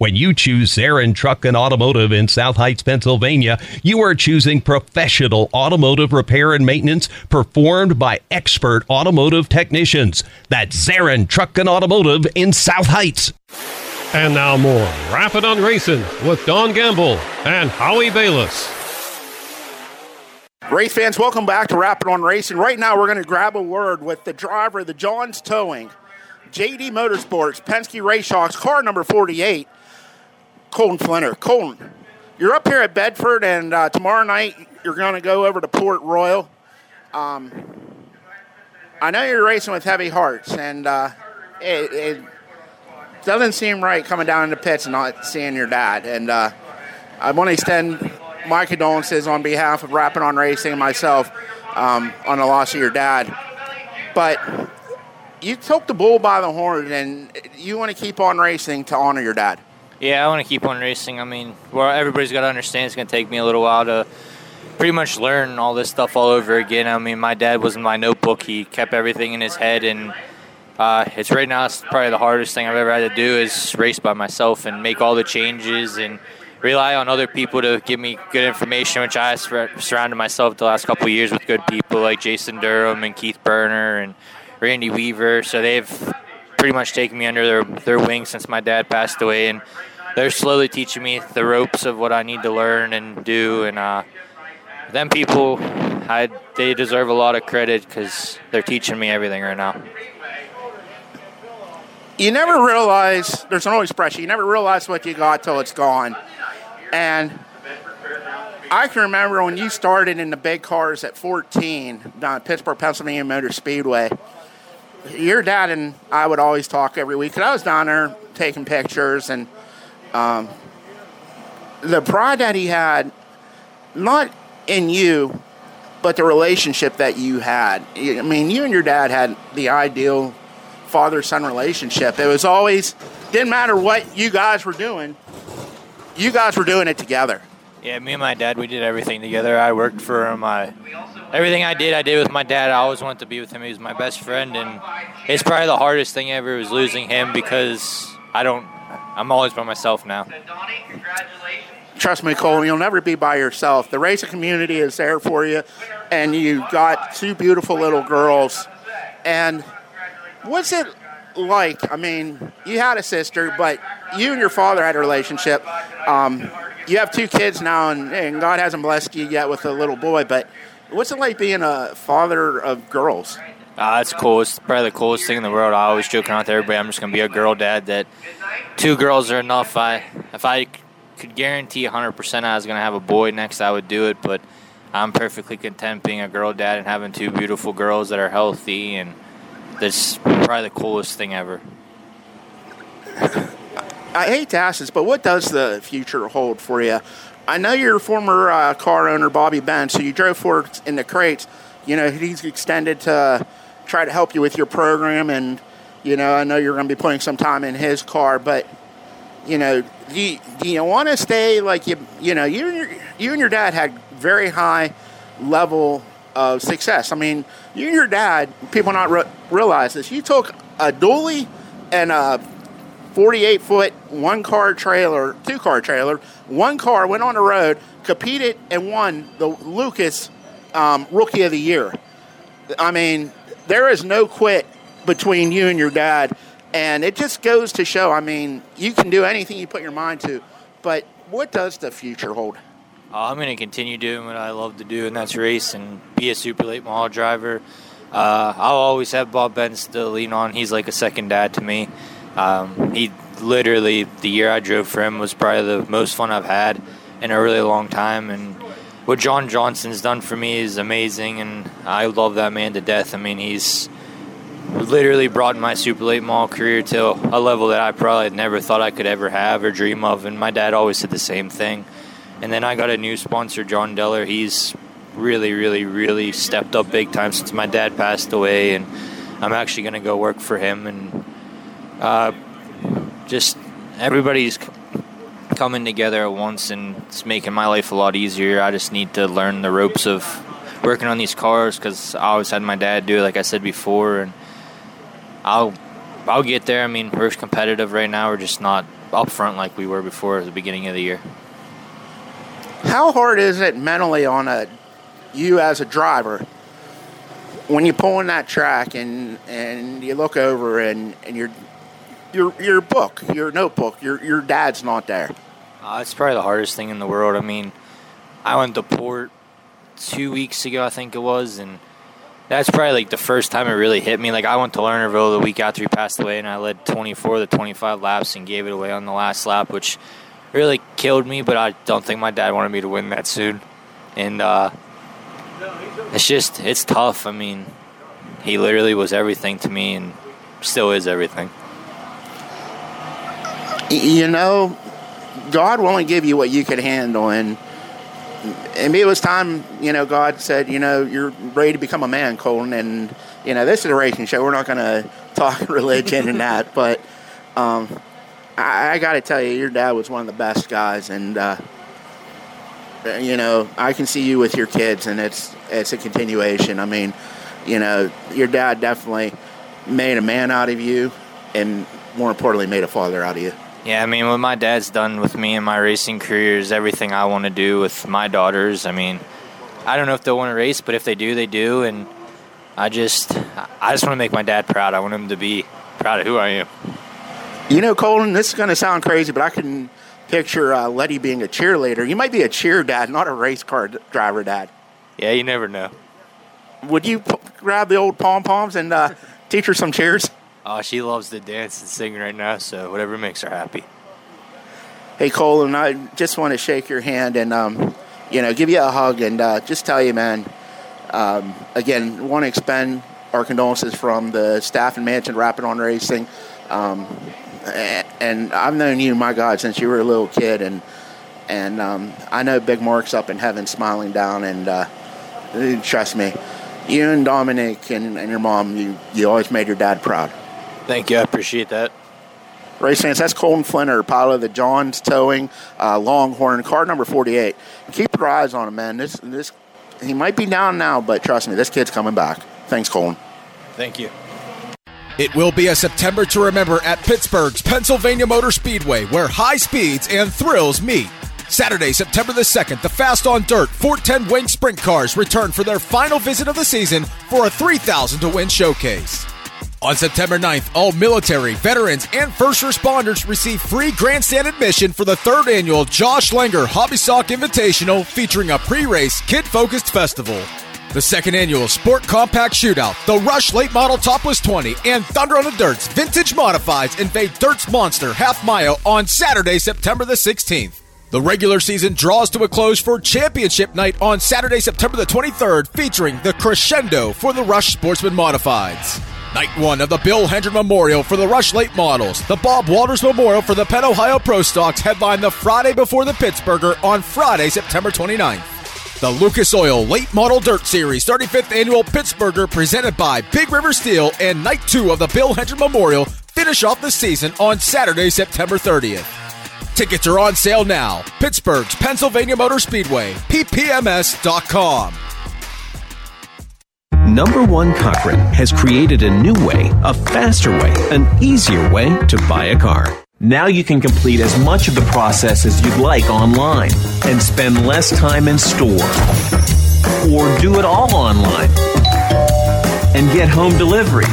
When you choose Zarin Truck and Automotive in South Heights, Pennsylvania, you are choosing professional automotive repair and maintenance performed by expert automotive technicians. That's Zarin Truck and Automotive in South Heights. And now more Rappin' on Racing with Don Gamble and Howie Balis. Race fans, welcome back to Rappin' on Racing. Right now, we're going to grab a word with the driver of the Johns Towing, JD Motorsports, Penske Race Hawks, car number 48. Colton Flinner. Colton, you're up here at Bedford, and uh, tomorrow night you're going to go over to Port Royal. Um, I know you're racing with heavy hearts, and uh, it, it, doesn't seem right coming down in the pits and not seeing your dad. And uh, I want to extend my condolences on behalf of Rappin' on Racing and myself um, on the loss of your dad. But you took the bull by the horn, and you want to keep on racing to honor your dad. Yeah, I want to keep on racing. I mean, well, everybody's got to understand it's going to take me a little while to pretty much learn all this stuff all over again. I mean, my dad was in my notebook. He kept everything in his head, and uh, it's right now. It's probably the hardest thing I've ever had to do is race by myself and make all the changes and rely on other people to give me good information. Which I surrounded myself the last couple years with good people like Jason Durham and Keith Burner and Randy Weaver. So they've pretty much taken me under their their wing since my dad passed away, and they're slowly teaching me the ropes of what I need to learn and do. And uh, them people, I, they deserve a lot of credit because they're teaching me everything right now. You never realize, there's old expression, you never realize what you got till it's gone. And I can remember when you started in the big cars at 14 down at Pittsburgh, Pennsylvania Motor Speedway. Your dad and I would always talk every week. And I was down there taking pictures and um, the pride that he had, not in you, but the relationship that you had. I mean, you and your dad had the ideal father son relationship. It was always, didn't matter what you guys were doing, you guys were doing it together. Yeah, me and my dad, we did everything together. I worked for him. I, everything I did, I did with my dad. I always wanted to be with him. He was my best friend, and it's probably the hardest thing ever was losing him because I don't. I'm always by myself now trust me, Cole, you'll never be by yourself. The racing community is there for you, and you got two beautiful little girls. And what's it like? I mean, you had a sister, but you and your father had a relationship. Um, you have two kids now, and, and God hasn't blessed you yet with a little boy. But what's it like being a father of girls? Uh, that's cool. It's probably the coolest thing in the world. I always joke around with everybody. I'm just gonna be a girl dad. That two girls are enough. I if I could guarantee 100% I was going to have a boy next, I would do it. But I'm perfectly content being a girl dad and having two beautiful girls that are healthy, and that's probably the coolest thing ever. I hate to ask this, but what does the future hold for you? I know you're former uh, car owner, Bobby Benz, so you drove for in the crates. You know, he's extended to try to help you with your program, and, you know, I know you're going to be putting some time in his car, but – you know, do you, you want to stay like you, you know, you and your, you and your dad had very high level of success. I mean, you and your dad, people not re- realize this. You took a dually and a 48 foot one car trailer, two car trailer, one car went on the road, competed and won the Lucas um, Rookie of the Year. I mean, there is no quit between you and your dad and it just goes to show, I mean, you can do anything you put your mind to, but what does the future hold? Uh, I'm going to continue doing what I love to do, and that's race and be a super late model driver. Uh, I'll always have Bob Benz to lean on. He's like a second dad to me. Um, he literally, the year I drove for him was probably the most fun I've had in a really long time. And what John Johnson's done for me is amazing, and I love that man to death. I mean, he's literally brought my super late model career to a level that I probably never thought I could ever have or dream of. And my dad always said the same thing. And then I got a new sponsor, John Deller. He's really, really, really stepped up big time since my dad passed away. And I'm actually going to go work for him. And uh, just everybody's coming together at once and it's making my life a lot easier. I just need to learn the ropes of working on these cars because I always had my dad do it, like I said before. And I'll I'll get there. I mean, we're competitive right now. We're just not up front like we were before at the beginning of the year. How hard is it mentally on a you as a driver when you pull in that track and and you look over and and your your your book, your notebook, your your dad's not there. Uh, it's probably the hardest thing in the world. I mean, I went to port two weeks ago, I think it was, and that's probably like the first time it really hit me. Like I went to Lernerville the week after he passed away, and I led 24 to 25 laps and gave it away on the last lap, which really killed me. But I don't think my dad wanted me to win that soon, and uh, it's just it's tough. I mean, he literally was everything to me, and still is everything. You know, God will only give you what you can handle, and and it was time, you know, God said, you know, you're ready to become a man, Colton, and, you know, this is a racing show. We're not going to talk religion and that, but um, I, I got to tell you, your dad was one of the best guys, and uh, you know I can see you with your kids, and it's it's a continuation. I mean, you know, your dad definitely made a man out of you, and more importantly, made a father out of you. Yeah, I mean, what my dad's done with me in my racing career is everything I want to do with my daughters. I mean, I don't know if they'll want to race, but if they do, they do, and I just, I just want to make my dad proud. I want him to be proud of who I am. You know, Colton, this is going to sound crazy, but I can picture uh, Letty being a cheerleader. You might be a cheer dad, not a race car driver dad. Yeah, you never know. Would you p- grab the old pom poms and uh, teach her some cheers? Oh, she loves to dance and sing right now, so whatever makes her happy. Hey, Colton, I just want to shake your hand and, um, you know, give you a hug and uh, just tell you, man, um, again, want to expend our condolences from the staff and management Rappin' on Racing. Um, and I've known you, my God, since you were a little kid, and and um, I know Big Mark's up in heaven smiling down, and uh, trust me, you and Dominic and, and your mom, you, you always made your dad proud. Thank you. I appreciate that. Race fans, that's Colton Flinner, pilot of the Johns Towing uh, Longhorn, car number 48. Keep your eyes on him, man. This, this, he might be down now, but trust me, this kid's coming back. Thanks, Colton. Thank you. It will be a September to remember at Pittsburgh's Pennsylvania Motor Speedway, where high speeds and thrills meet. Saturday, September the 2nd, the Fast on Dirt 410 Wing Sprint Cars return for their final visit of the season for a 3,000 to win showcase. On September 9th, all military, veterans, and first responders receive free grandstand admission for the third annual Josh Langer Hobby Stock Invitational featuring a pre race, kid focused festival. The second annual Sport Compact Shootout, the Rush Late Model Topless 20, and Thunder on the Dirts Vintage Modifieds invade Dirt's Monster Half Mile on Saturday, September the 16th. The regular season draws to a close for Championship Night on Saturday, September the 23rd, featuring the Crescendo for the Rush Sportsman Modifieds. Night one of the Bill Hendren Memorial for the Rush Late Models. The Bob Walters Memorial for the Penn Ohio Pro Stocks headline the Friday before the Pittsburgher on Friday, September 29th. The Lucas Oil Late Model Dirt Series 35th Annual Pittsburgher presented by Big River Steel and Night 2 of the Bill Hendren Memorial finish off the season on Saturday, September 30th. Tickets are on sale now. Pittsburgh's Pennsylvania Motor Speedway, ppms.com. Number One Cochran has created a new way, a faster way, an easier way to buy a car. Now you can complete as much of the process as you'd like online and spend less time in store. or do it all online and get home delivery.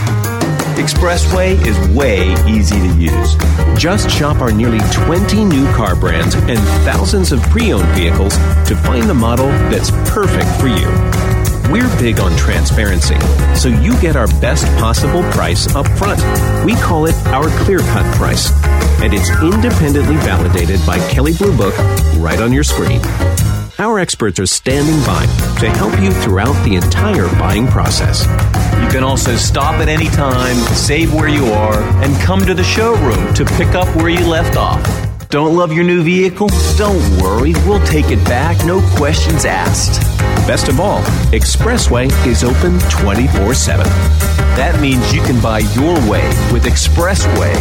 Expressway is way easy to use. Just shop our nearly 20 new car brands and thousands of pre owned vehicles to find the model that's perfect for you. We're big on transparency, so you get our best possible price up front. We call it our clear cut price, and it's independently validated by Kelley Blue Book right on your screen. Our experts are standing by to help you throughout the entire buying process. You can also stop at any time, save where you are, and come to the showroom to pick up where you left off. Don't love your new vehicle? Don't worry, we'll take it back, no questions asked. Best of all, Expressway is open 24 7. That means you can buy your way with Expressway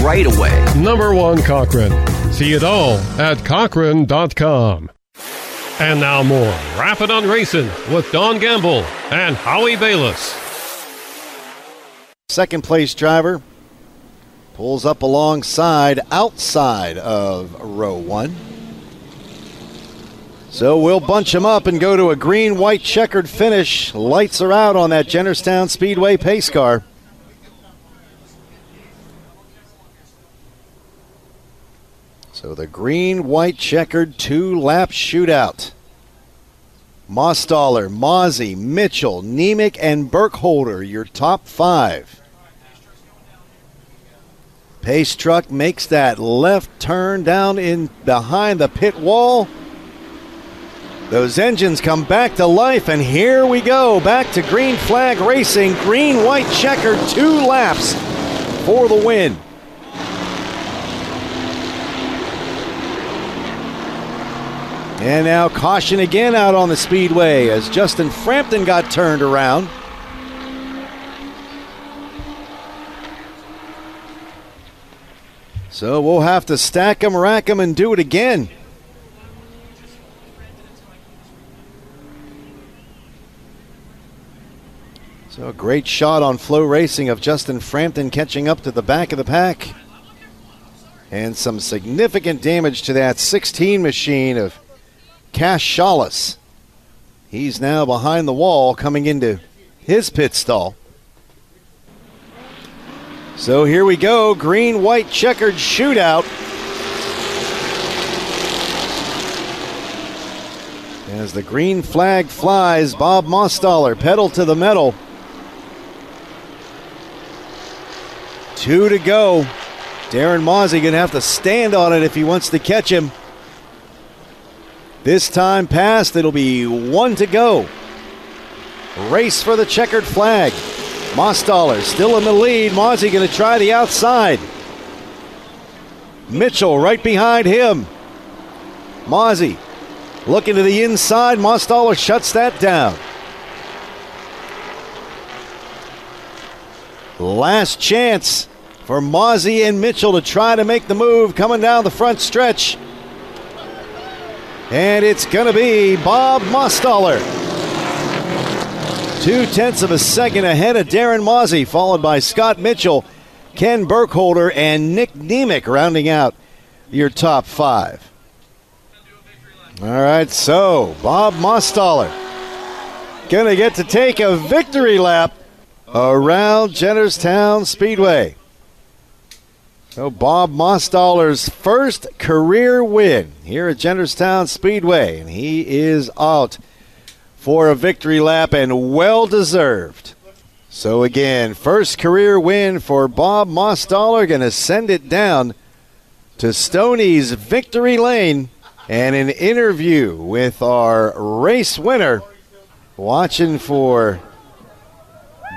right away. Number one Cochran. See it all at Cochran.com. And now more Rappin' on Racing with Don Gamble and Howie Balis. Second place driver pulls up alongside outside of row one. So we'll bunch them up and go to a green white checkered finish. Lights are out on that Jennerstown Speedway pace car. So the green white checkered two lap shootout. Mostoller, Mozzie, Mitchell, Nemec, and Burkholder, your top five. Pace truck makes that left turn down in behind the pit wall. Those engines come back to life, and here we go. Back to green flag racing. Green white checker, two laps for the win. And now caution again out on the speedway as Justin Frampton got turned around. So we'll have to stack them, rack them, and do it again. So a great shot on FloRacing of Justin Frampton catching up to the back of the pack. And some significant damage to that 16 machine of Cash Shawless. He's now behind the wall coming into his pit stall. So here we go green white checkered shootout. As the green flag flies, Bob Mostoller pedal to the metal. Two to go. Darren Mozzie going to have to stand on it if he wants to catch him. This time past, it'll be one to go. Race for the checkered flag. Mostoller still in the lead. Mozzie going to try the outside. Mitchell right behind him. Mozzie looking to the inside. Mostoller shuts that down. Last chance for Mozzie and Mitchell to try to make the move coming down the front stretch. And it's going to be Bob Mostoller. Two tenths of a second ahead of Darren Mozzie, followed by Scott Mitchell, Ken Burkholder, and Nick Nemec rounding out your top five. All right, so Bob Mostoller to get to take a victory lap around Jennerstown Speedway. So Bob Mostoller's first career win here at Jennerstown Speedway, and he is out for a victory lap and well deserved. So again, first career win for Bob Mostoller, going to send it down to Stoney's victory lane and an interview with our race winner, watching for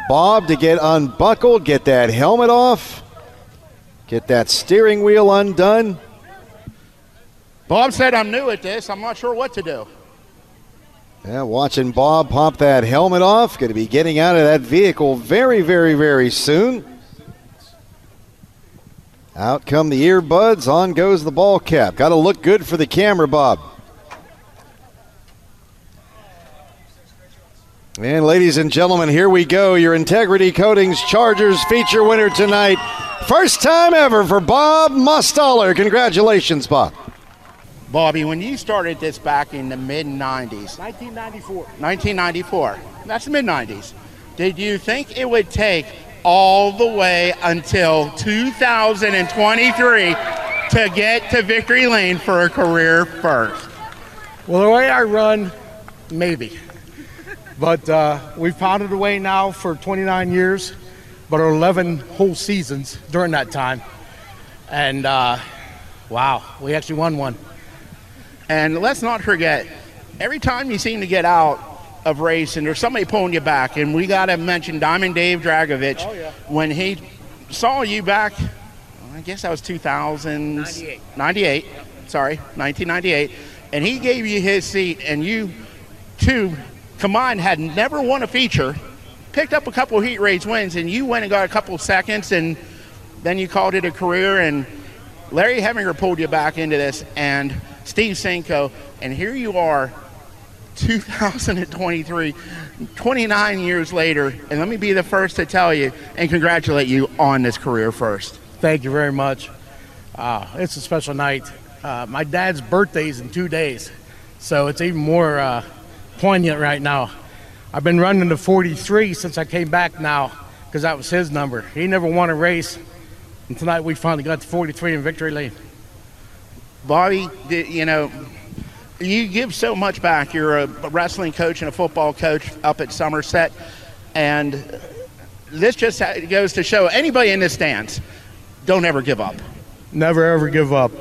Bob to get unbuckled, get that helmet off, get that steering wheel undone. Bob said I'm new at this. I'm not sure what to do. Yeah, watching Bob pop that helmet off. Going to be getting out of that vehicle very, very, very soon. Out come the earbuds. On goes the ball cap. Got to look good for the camera, Bob. And ladies and gentlemen, here we go. Your Integrity Coatings Chargers feature winner tonight. First time ever for Bob Mostoller. Congratulations, Bob. Bobby, when you started this back in the mid 90s, 1994. 1994, that's the mid 90s, did you think it would take all the way until 2023 to get to victory lane for a career first? Well, the way I run, maybe. But uh, we've pounded away now for 29 years, but 11 whole seasons during that time. And uh, wow, we actually won one. And let's not forget, every time you seem to get out of race and there's somebody pulling you back, and we got to mention Diamond Dave Dragovich. Oh, yeah. when he saw you back, I guess that was 2000, 98. 98, sorry, 1998, and he gave you his seat, and you two combined had never won a feature, picked up a couple heat race wins, and you went and got a couple seconds, and then you called it a career, and Larry Heminger pulled you back into this, and Steve Senko, and here you are, 2023, 29 years later, and let me be the first to tell you and congratulate you on this career first. Thank you very much. Uh, it's a special night. Uh, my dad's birthday's in two days, so it's even more uh, poignant right now. I've been running the 43 since I came back now because that was his number. He never won a race, and tonight we finally got the 43 in victory lane. Bobby, you know, you give so much back. You're a wrestling coach and a football coach up at Somerset, and this just goes to show anybody in this stands, don't ever give up. Never ever give up.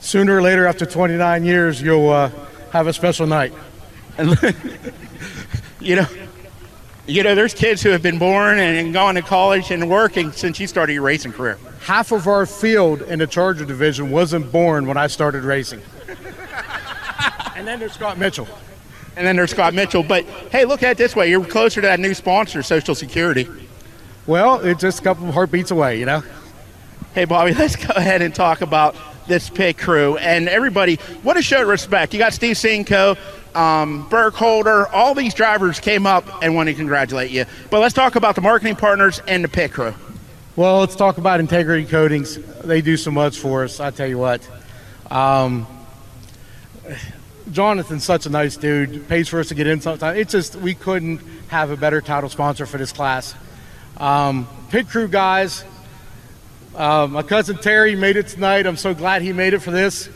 Sooner or later, after 29 years, you'll uh, have a special night. And you know, you know, there's kids who have been born and gone to college and working since you started your racing career. Half of our field in the Charger division wasn't born when I started racing. and then there's Scott Mitchell. And then there's Scott Mitchell. But hey, look at it this way: you're closer to that new sponsor, Social Security. Well, it's just a couple of heartbeats away, you know. Hey, Bobby, let's go ahead and talk about this pit crew and everybody. What a show of respect. You got Steve Sinko, um, Burkholder, all these drivers came up and want to congratulate you. But let's talk about the marketing partners and the pit crew. Well, let's talk about Integrity Coatings. They do so much for us. I tell you what. Um, Jonathan's such a nice dude. Pays for us to get in sometimes. It's just we couldn't have a better title sponsor for this class. Um, pit crew guys. Uh, my cousin Terry made it tonight. I'm so glad he made it for this.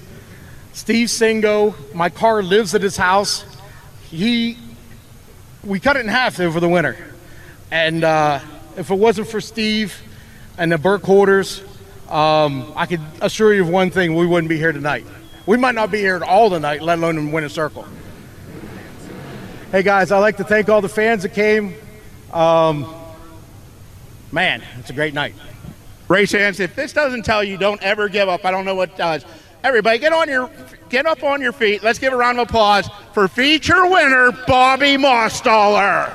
Steve Singo, my car lives at his house. He, we cut it in half over the winter, and uh, if it wasn't for Steve and the Burkholders, um, I could assure you of one thing: we wouldn't be here tonight. We might not be here at all the night, let alone in Winter Circle. Hey guys, I'd like to thank all the fans that came. Um, man, it's a great night. Race hands, if this doesn't tell you don't ever give up, I don't know what does. Everybody, get on your get up on your feet. Let's give a round of applause for feature winner Bobby Mostoller.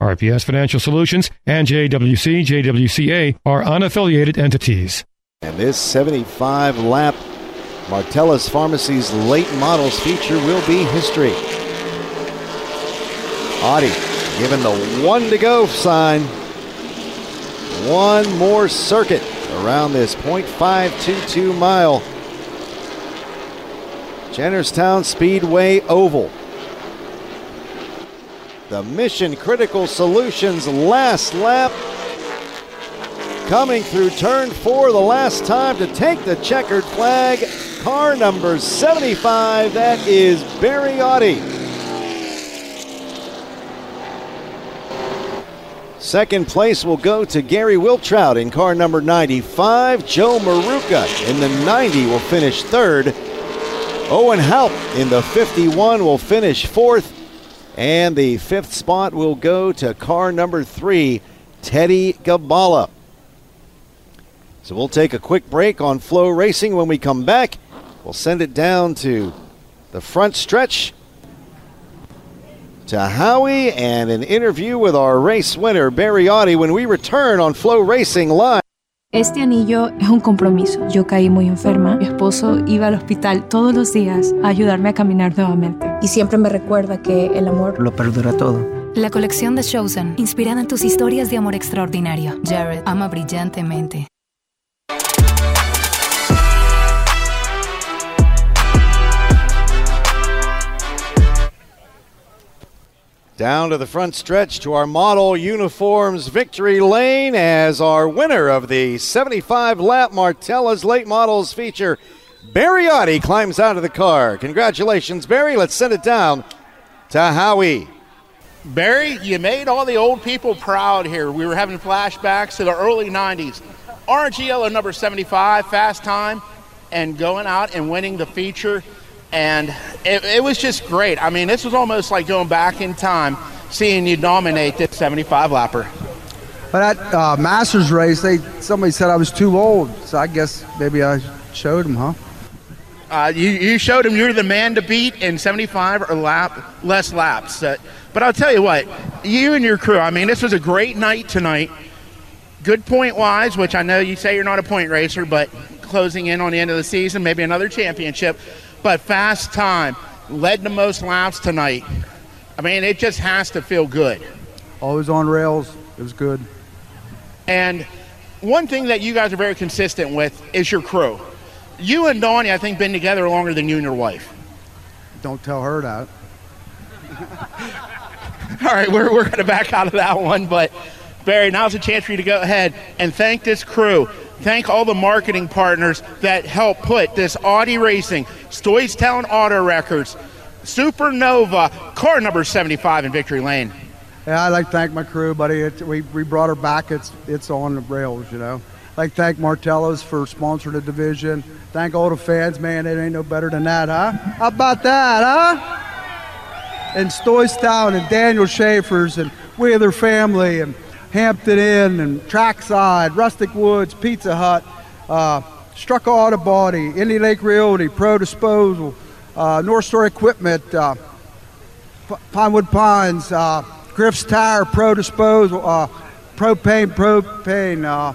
RPS Financial Solutions and JWC JWCA are unaffiliated entities. And this 75 lap Martella's Pharmacy's late models feature will be history. Awtey given the one to go sign. One more circuit around this 0.522 mile Jennerstown Speedway Oval the Mission Critical Solutions last lap. Coming through turn four the last time to take the checkered flag. Car number 75, that is Barry Awtey. Second place will go to Gary Wiltrout in car number 95. Joe Maruca in the 90 will finish third. Owen Haupt in the 51 will finish fourth. And the fifth spot will go to car number three, Teddy Gabala. So we'll take a quick break on FloRacing. When we come back, we'll send it down to the front stretch to Howie and an interview with our race winner, Barry Awtey, when we return on FloRacing Live. Este anillo es un compromiso. Yo caí muy enferma. Mi esposo iba al hospital todos los días a ayudarme a caminar nuevamente. Y siempre me recuerda que el amor lo perdura todo. La colección de Chosen, inspirada en tus historias de amor extraordinario. Jared ama brillantemente. Down to the front stretch to our model uniforms victory lane as our winner of the 75 lap Martella's late models feature, Barry Awtey, climbs out of the car. Congratulations, Barry. Let's send it down to Howie. Barry, you made all the old people proud here. We were having flashbacks to the early 90s. Orange yellow number 75, fast time, and going out and winning the feature and it, it, was just great. I mean, this was almost like going back in time, seeing you dominate this 75 lapper. But that uh, Masters race, they somebody said I was too old, so I guess maybe I showed them, huh? Uh, you, you showed him you're the man to beat in 75 or lap less laps. Uh, but I'll tell you what, you and your crew. I mean, this was a great night tonight. Good point wise, which I know you say you're not a point racer, but closing in on the end of the season, maybe another championship. But fast time led the most laps tonight. I mean, it just has to feel good. Always on rails. It was good. And one thing that you guys are very consistent with is your crew. You and Donnie, I think, been together longer than you and your wife. Don't tell her that. All right, we're, we're going to back out of that one. But, Barry, now's a chance for you to go ahead and thank this crew. Thank all the marketing partners that help put this Awtey Racing, Stoystown Auto Wreckers, Supernova, car number 75 in Victory Lane. Yeah, I'd like to thank my crew, buddy. We, we brought her back. It's it's on the rails, you know. I'd like thank Martella's for sponsoring the division. Thank all the fans, man. It ain't no better than that, huh? How about that, huh? And Stoystown and Daniel Schaefer's and We Other Family and Hampton Inn and Trackside, Rustic Woods, Pizza Hut, uh, Struck Auto Body, Indy Lake Realty, Pro Disposal, uh, North Star Equipment, uh, P- Pinewood Pines, uh, Griff's Tire, Pro Disposal, uh, Propane, Propane, uh,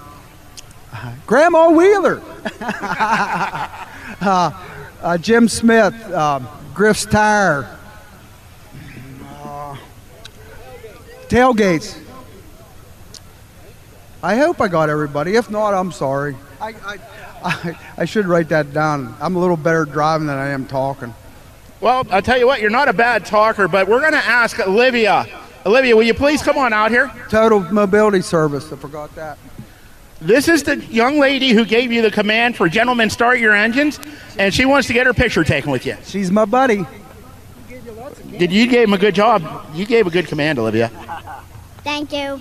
Grandma Wheeler, uh, uh, Jim Smith, uh, Griff's Tire, uh, Tailgates. I hope I got everybody. If not, I'm sorry. I, I, I, I should write that down. I'm a little better driving than I am talking. Well, I'll tell you what, you're not a bad talker, but we're going to ask Olivia. Olivia, will you please come on out here? Total Mobility Service. I forgot that. This is the young lady who gave you the command for gentlemen start your engines, and she wants to get her picture taken with you. She's my buddy. Did you gave him a good job? You gave a good command, Olivia. Thank you.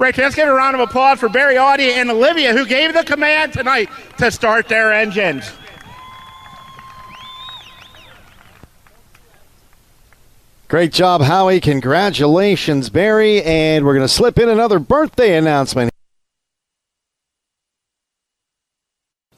Right, let's give a round of applause for Barry Awtey and Olivia, who gave the command tonight to start their engines. Great job, Howie. Congratulations, Barry. And we're going to slip in another birthday announcement.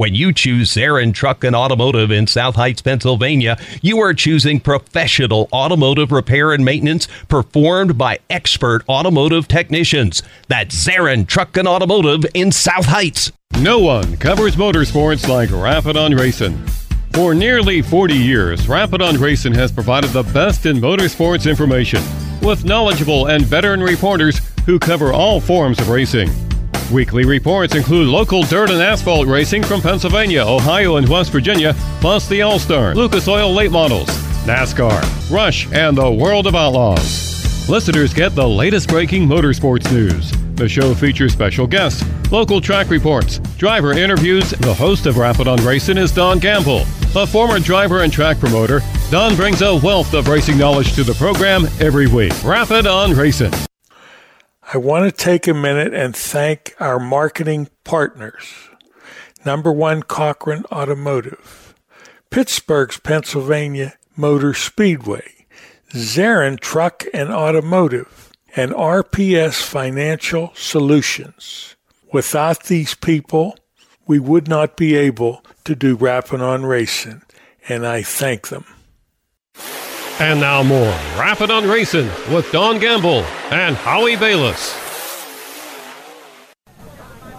When you choose Zarin Truck and Automotive in South Heights, Pennsylvania, you are choosing professional automotive repair and maintenance performed by expert automotive technicians. That's Zarin Truck and Automotive in South Heights. No one covers motorsports like Rappin' on Racing. For nearly 40 years, Rappin' on Racing has provided the best in motorsports information with knowledgeable and veteran reporters who cover all forms of racing. Weekly reports include local dirt and asphalt racing from Pennsylvania, Ohio, and West Virginia, plus the All Star, Lucas Oil late models, NASCAR, Rush, and the World of Outlaws. Listeners get the latest breaking motorsports news. The show features special guests, local track reports, driver interviews. The host of Rappin' on Racing is Don Gamble. A former driver and track promoter, Don brings a wealth of racing knowledge to the program every week. Rappin' on Racing. I want to take a minute and thank our marketing partners. Number one, Cochran Automotive, Pittsburgh's Pennsylvania Motor Speedway, Zarin Truck and Automotive, and RPS Financial Solutions. Without these people, we would not be able to do Rappin' on Racing, and I thank them. And now more Rappin' on Racing with Don Gamble and Howie Balis.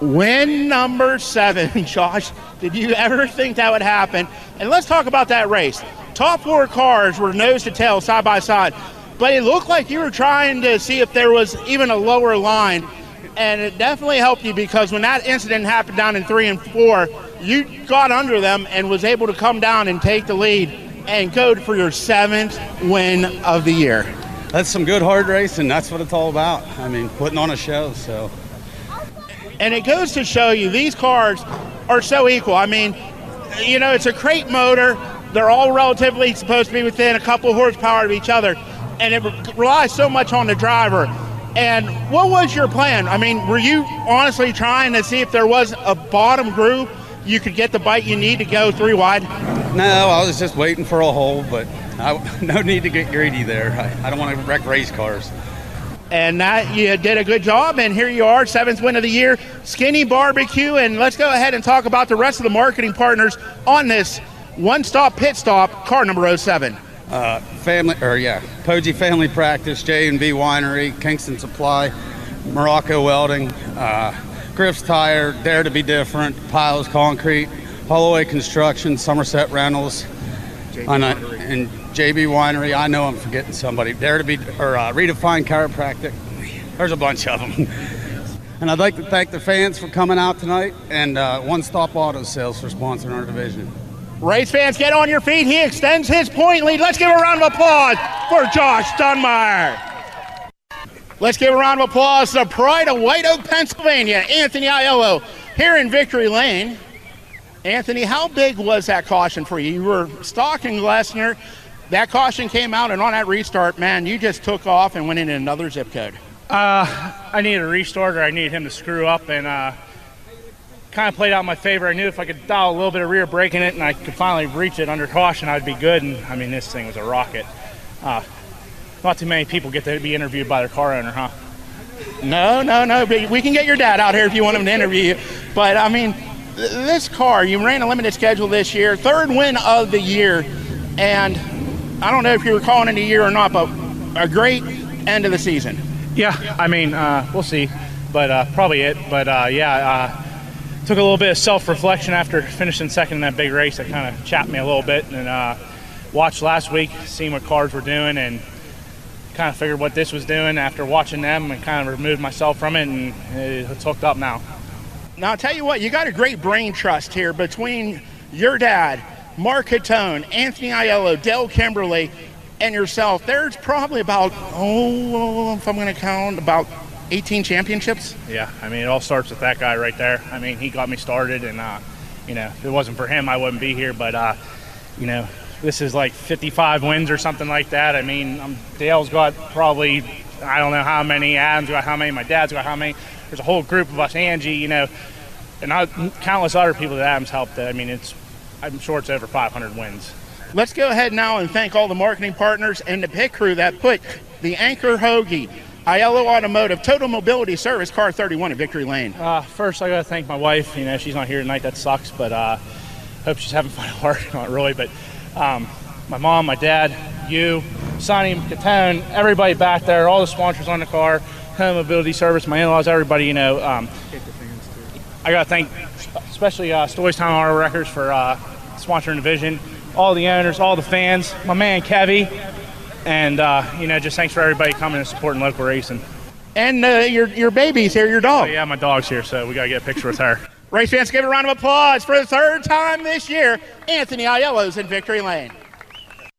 Win number seven, Josh. Did you ever think that would happen? And let's talk about that race. Top four cars were nose to tail, side by side, but it looked like you were trying to see if there was even a lower line. and it definitely helped you because when that incident happened down in three and four, you got under them and was able to come down and take the lead and code for your seventh win of the year. That's some good hard racing. That's what it's all about. I mean, putting on a show. So, and it goes to show you these cars are so equal. I mean, you know, it's a crate motor. They're all relatively supposed to be within a couple horsepower of each other, and it relies so much on the driver. And what was your plan? I mean, were you honestly trying to see if there was a bottom group you could get the bite you need to go three wide? No, I was just waiting for a hole, but I, no need to get greedy there. I, I don't want to wreck race cars. And that you did a good job, and here you are, seventh win of the year, Skinny Barbecue. And let's go ahead and talk about the rest of the marketing partners on this one-stop pit stop, car number 07. Uh, family, or yeah, Poggi Family Practice, J and B Winery, Kingston Supply, Morocco Welding, uh, Griff's Tire, Dare to Be Different, Piles Concrete, Holloway Construction, Somerset Reynolds, and, uh, and JB Winery. I know I'm forgetting somebody. Dare to Be or uh, Redefined Chiropractic. There's a bunch of them. and I'd like to thank the fans for coming out tonight and uh, One Stop Auto Sales for sponsoring our division. Race fans, get on your feet. He extends his point lead. Let's give a round of applause for Josh Dunmyer. Let's give a round of applause to pride of White Oak, Pennsylvania, Anthony Aiello, here in Victory Lane. Anthony, how big was that caution for you? You were stalking Glessner. That caution came out, and on that restart, man, you just took off and went into another zip code. Uh, I needed a restart, or I needed him to screw up, and uh, kind of played out in my favor. I knew if I could dial a little bit of rear brake in it and I could finally reach it under caution, I'd be good. And I mean, this thing was a rocket. Uh, not too many people get to be interviewed by their car owner, huh? No, no, no. But We can get your dad out here if you want him to interview you. But I mean, this car, you ran a limited schedule this year, third win of the year, and I don't know if you were calling it a year or not, but a great end of the season. Yeah, I mean, uh, we'll see, but uh, probably it. But uh, yeah, uh, took a little bit of self-reflection after finishing second in that big race. That kind of chapped me a little bit, and uh, watched last week, seeing what cars were doing, and kind of figured what this was doing after watching them, and kind of removed myself from it, and it's hooked up now. Now, I'll tell you what, you got a great brain trust here between your dad, Mark Catone, Anthony Aiello, Dale Kimberly, and yourself. There's probably about, oh, if I'm going to count, about 18 championships. Yeah, I mean, it all starts with that guy right there. I mean, he got me started, and, uh, you know, if it wasn't for him, I wouldn't be here. But, uh, you know, this is like 55 wins or something like that. I mean, um, Dale's got probably, I don't know how many, Adam's got how many, my dad's got how many. There's a whole group of us, Angie, you know, and I, countless other people that Adam's helped. I mean, it's I'm sure it's over 500 wins. Let's go ahead now and thank all the marketing partners and the pit crew that put the Anchor Hoagie, Aiello Automotive, Total Mobility Service, Car 31 at Victory Lane. Uh, first, I got to thank my wife. You know, she's not here tonight. That sucks, but uh, hope she's having fun at work. Not really, but um, my mom, my dad, you, Sonny, Catone, everybody back there, all the sponsors on the car, Home Mobility Service, my in-laws, everybody. You know, um, I got to thank especially uh, Stoystown Auto Wreckers for uh, sponsoring the vision, all the owners, all the fans, my man Kevy, and uh, you know, just thanks for everybody coming and supporting local racing. And uh, your your baby's here, your dog. Oh, yeah, my dog's here, so we gotta get a picture with her. Race fans, give a round of applause for the third time this year. Anthony Aiello's in victory lane.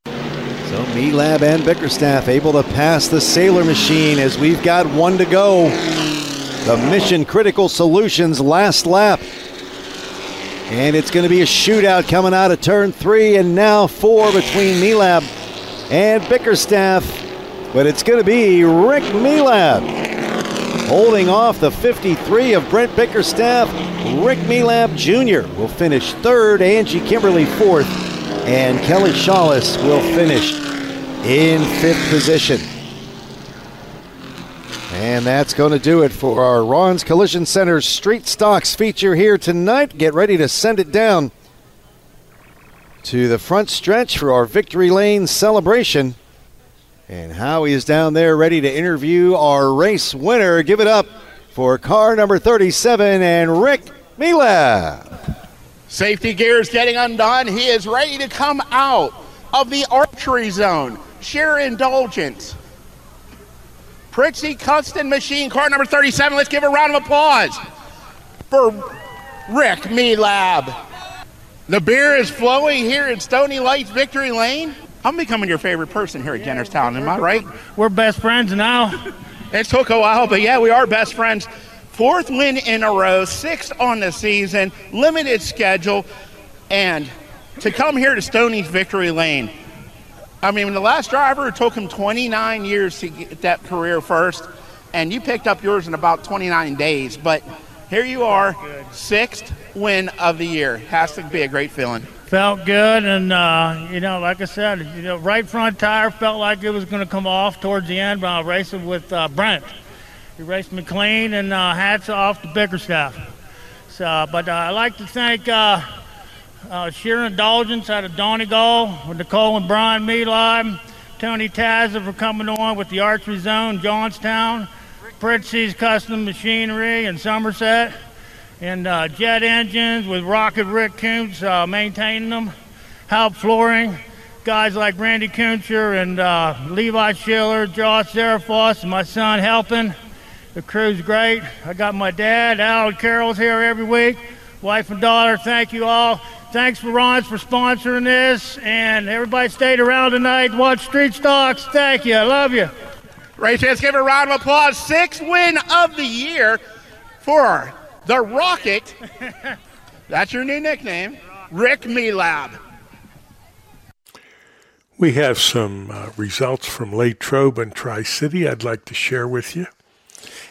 So Meehleib and Bickerstaff able to pass the Sailor Machine as we've got one to go. The Mission Critical Solutions last lap. And it's going to be a shootout coming out of turn three and now four between Meehleib and Bickerstaff. But it's going to be Rick Meehleib holding off the 53 of Brent Bickerstaff. Rick Meehleib Jr. will finish third, Angie Kimberly fourth, and Kelly Shawless will finish in fifth position. And that's going to do it for our Ron's Collision Center Street Stocks feature here tonight. Get ready to send it down to the front stretch for our Victory Lane celebration. And Howie is down there ready to interview our race winner. Give it up for car number 37 and Rick Meehleib. Safety gear is getting undone. He is ready to come out of the archery zone. Sheer indulgence. Pritchie Custom Machine car number 37. Let's give a round of applause for Rick Meehleib. The beer is flowing here in Stony Lights Victory Lane. I'm becoming your favorite person here at Jennerstown, am I right? We're best friends now. It took a while, but yeah, we are best friends. Fourth win in a row, sixth on the season, limited schedule, and to come here to Stony's Victory Lane. I mean, the last driver it took him 29 years to get that career first, and you picked up yours in about 29 days. But here you are, sixth win of the year. Has to be a great feeling. Felt good, and uh, you know, like I said, you know, right front tire felt like it was going to come off towards the end. But I was racing with uh, Brent. He raced me clean, and uh, hats off to Bickerstaff. So, but uh, I'd like to thank uh, uh, Sheer Indulgence out of Donegal with Nicole and Brian Meadlime, Tony Tazza for coming on with the Archery Zone, Johnstown, Pritchie's Custom Machinery in Somerset, and uh, Jet Engines with Rocket Rick Kuntz uh, maintaining them, Halp Flooring, guys like Randy Kuncher and uh, Levi Schiller, Josh Zerafoss, and my son helping. The crew's great. I got my dad, Al Carroll's here every week. Wife and daughter, thank you all. Thanks for Ron's for sponsoring this, and everybody stayed around tonight. Watch Street Stocks. Thank you. I love you. Race fans, give a round of applause. Sixth win of the year for the Rocket. That's your new nickname, Rick Meehleib. We have some uh, results from Latrobe and Tri City I'd like to share with you.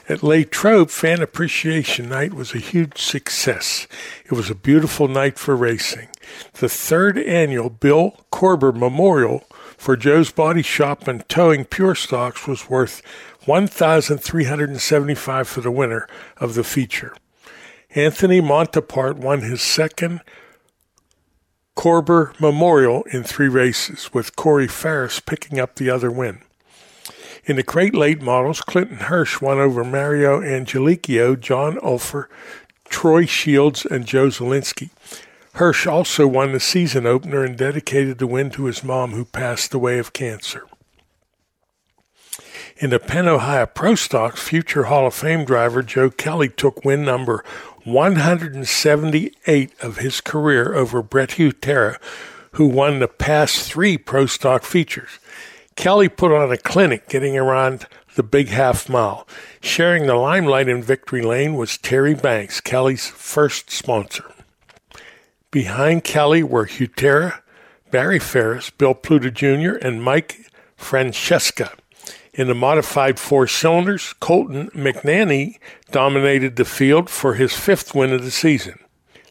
At Latrobe, Fan Appreciation Night was a huge success. It was a beautiful night for racing. The third annual Bill Korber Memorial for Joe's Body Shop and Towing Pure Stocks was worth 1375 for the winner of the feature. Anthony Montepart won his second Korber Memorial in three races, with Corey Ferris picking up the other win. In the Crate Late models, Clinton Hirsch won over Mario Angelicchio, John Ulfer, Troy Shields, and Joe Zielinski. Hirsch also won the season opener and dedicated the win to his mom, who passed away of cancer. In the Penn Ohio Pro Stocks, future Hall of Fame driver Joe Kelly took win number 178 of his career over Brett Hutera, who won the past three Pro Stock features. Kelly put on a clinic getting around the big half mile. Sharing the limelight in Victory Lane was Terry Banks, Kelly's first sponsor. Behind Kelly were Hutera, Barry Ferris, Bill Pluta Jr., and Mike Francesca. In the modified four cylinders, Colton McNanny dominated the field for his fifth win of the season.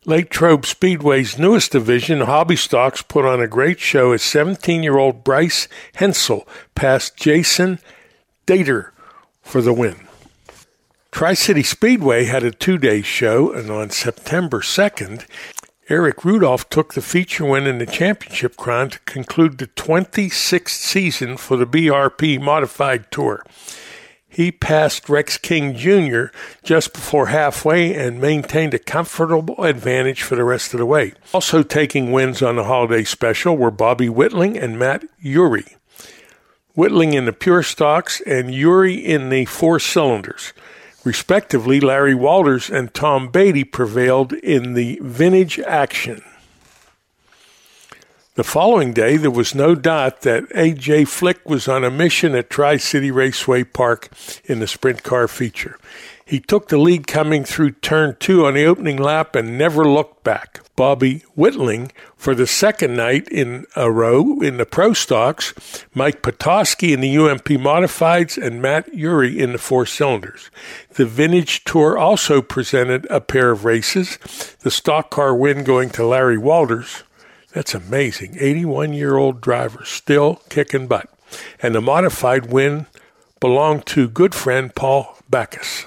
Latrobe Speedway's newest division, Hobby Stocks, put on a great show as 17 year old Bryce Hensel passed Jason Dater for the win. Tri City Speedway had a two day show, and on September 2nd, Eric Rudolph took the feature win in the championship crown to conclude the 26th season for the BRP Modified Tour. He passed Rex King Jr. just before halfway and maintained a comfortable advantage for the rest of the way. Also taking wins on the holiday special were Bobby Whitling and Matt Urey. Whitling in the pure stocks and Urey in the four cylinders. Respectively, Larry Walters and Tom Beatty prevailed in the vintage action. The following day, there was no doubt that A.J. Flick was on a mission at Tri City Raceway Park in the sprint car feature. He took the lead coming through turn two on the opening lap and never looked back. Bobby Whitling for the second night in a row in the Pro Stocks, Mike Petoskey in the UMP Modifieds, and Matt Urey in the four cylinders. The Vintage Tour also presented a pair of races, the stock car win going to Larry Walters. That's amazing. 81 year old driver, still kicking butt. And the modified win belonged to good friend Paul Backus.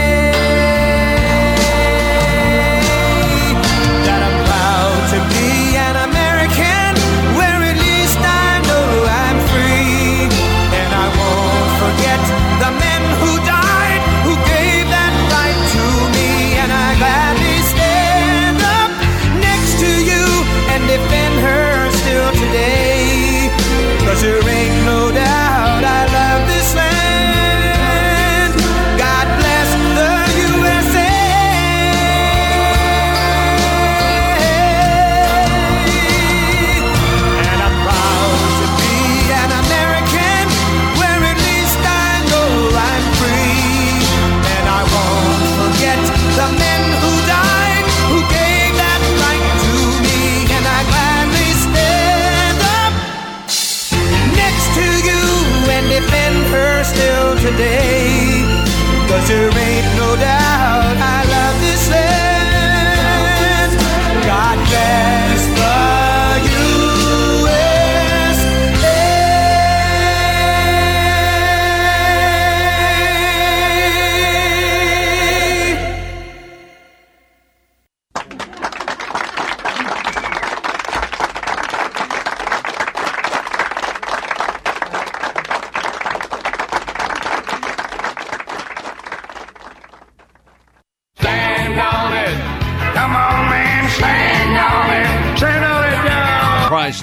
Cause there ain't no doubt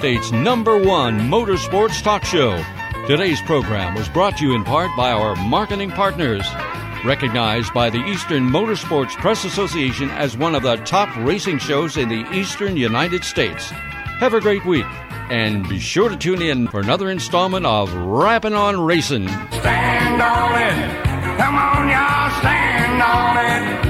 State's number one motorsports talk show. Today's program was brought to you in part by our marketing partners. Recognized by the Eastern Motorsports Press Association as one of the top racing shows in the eastern United States. Have a great week, and be sure to tune in for another installment of Rappin' on Racing. Stand on it. Come on, y'all, stand on it.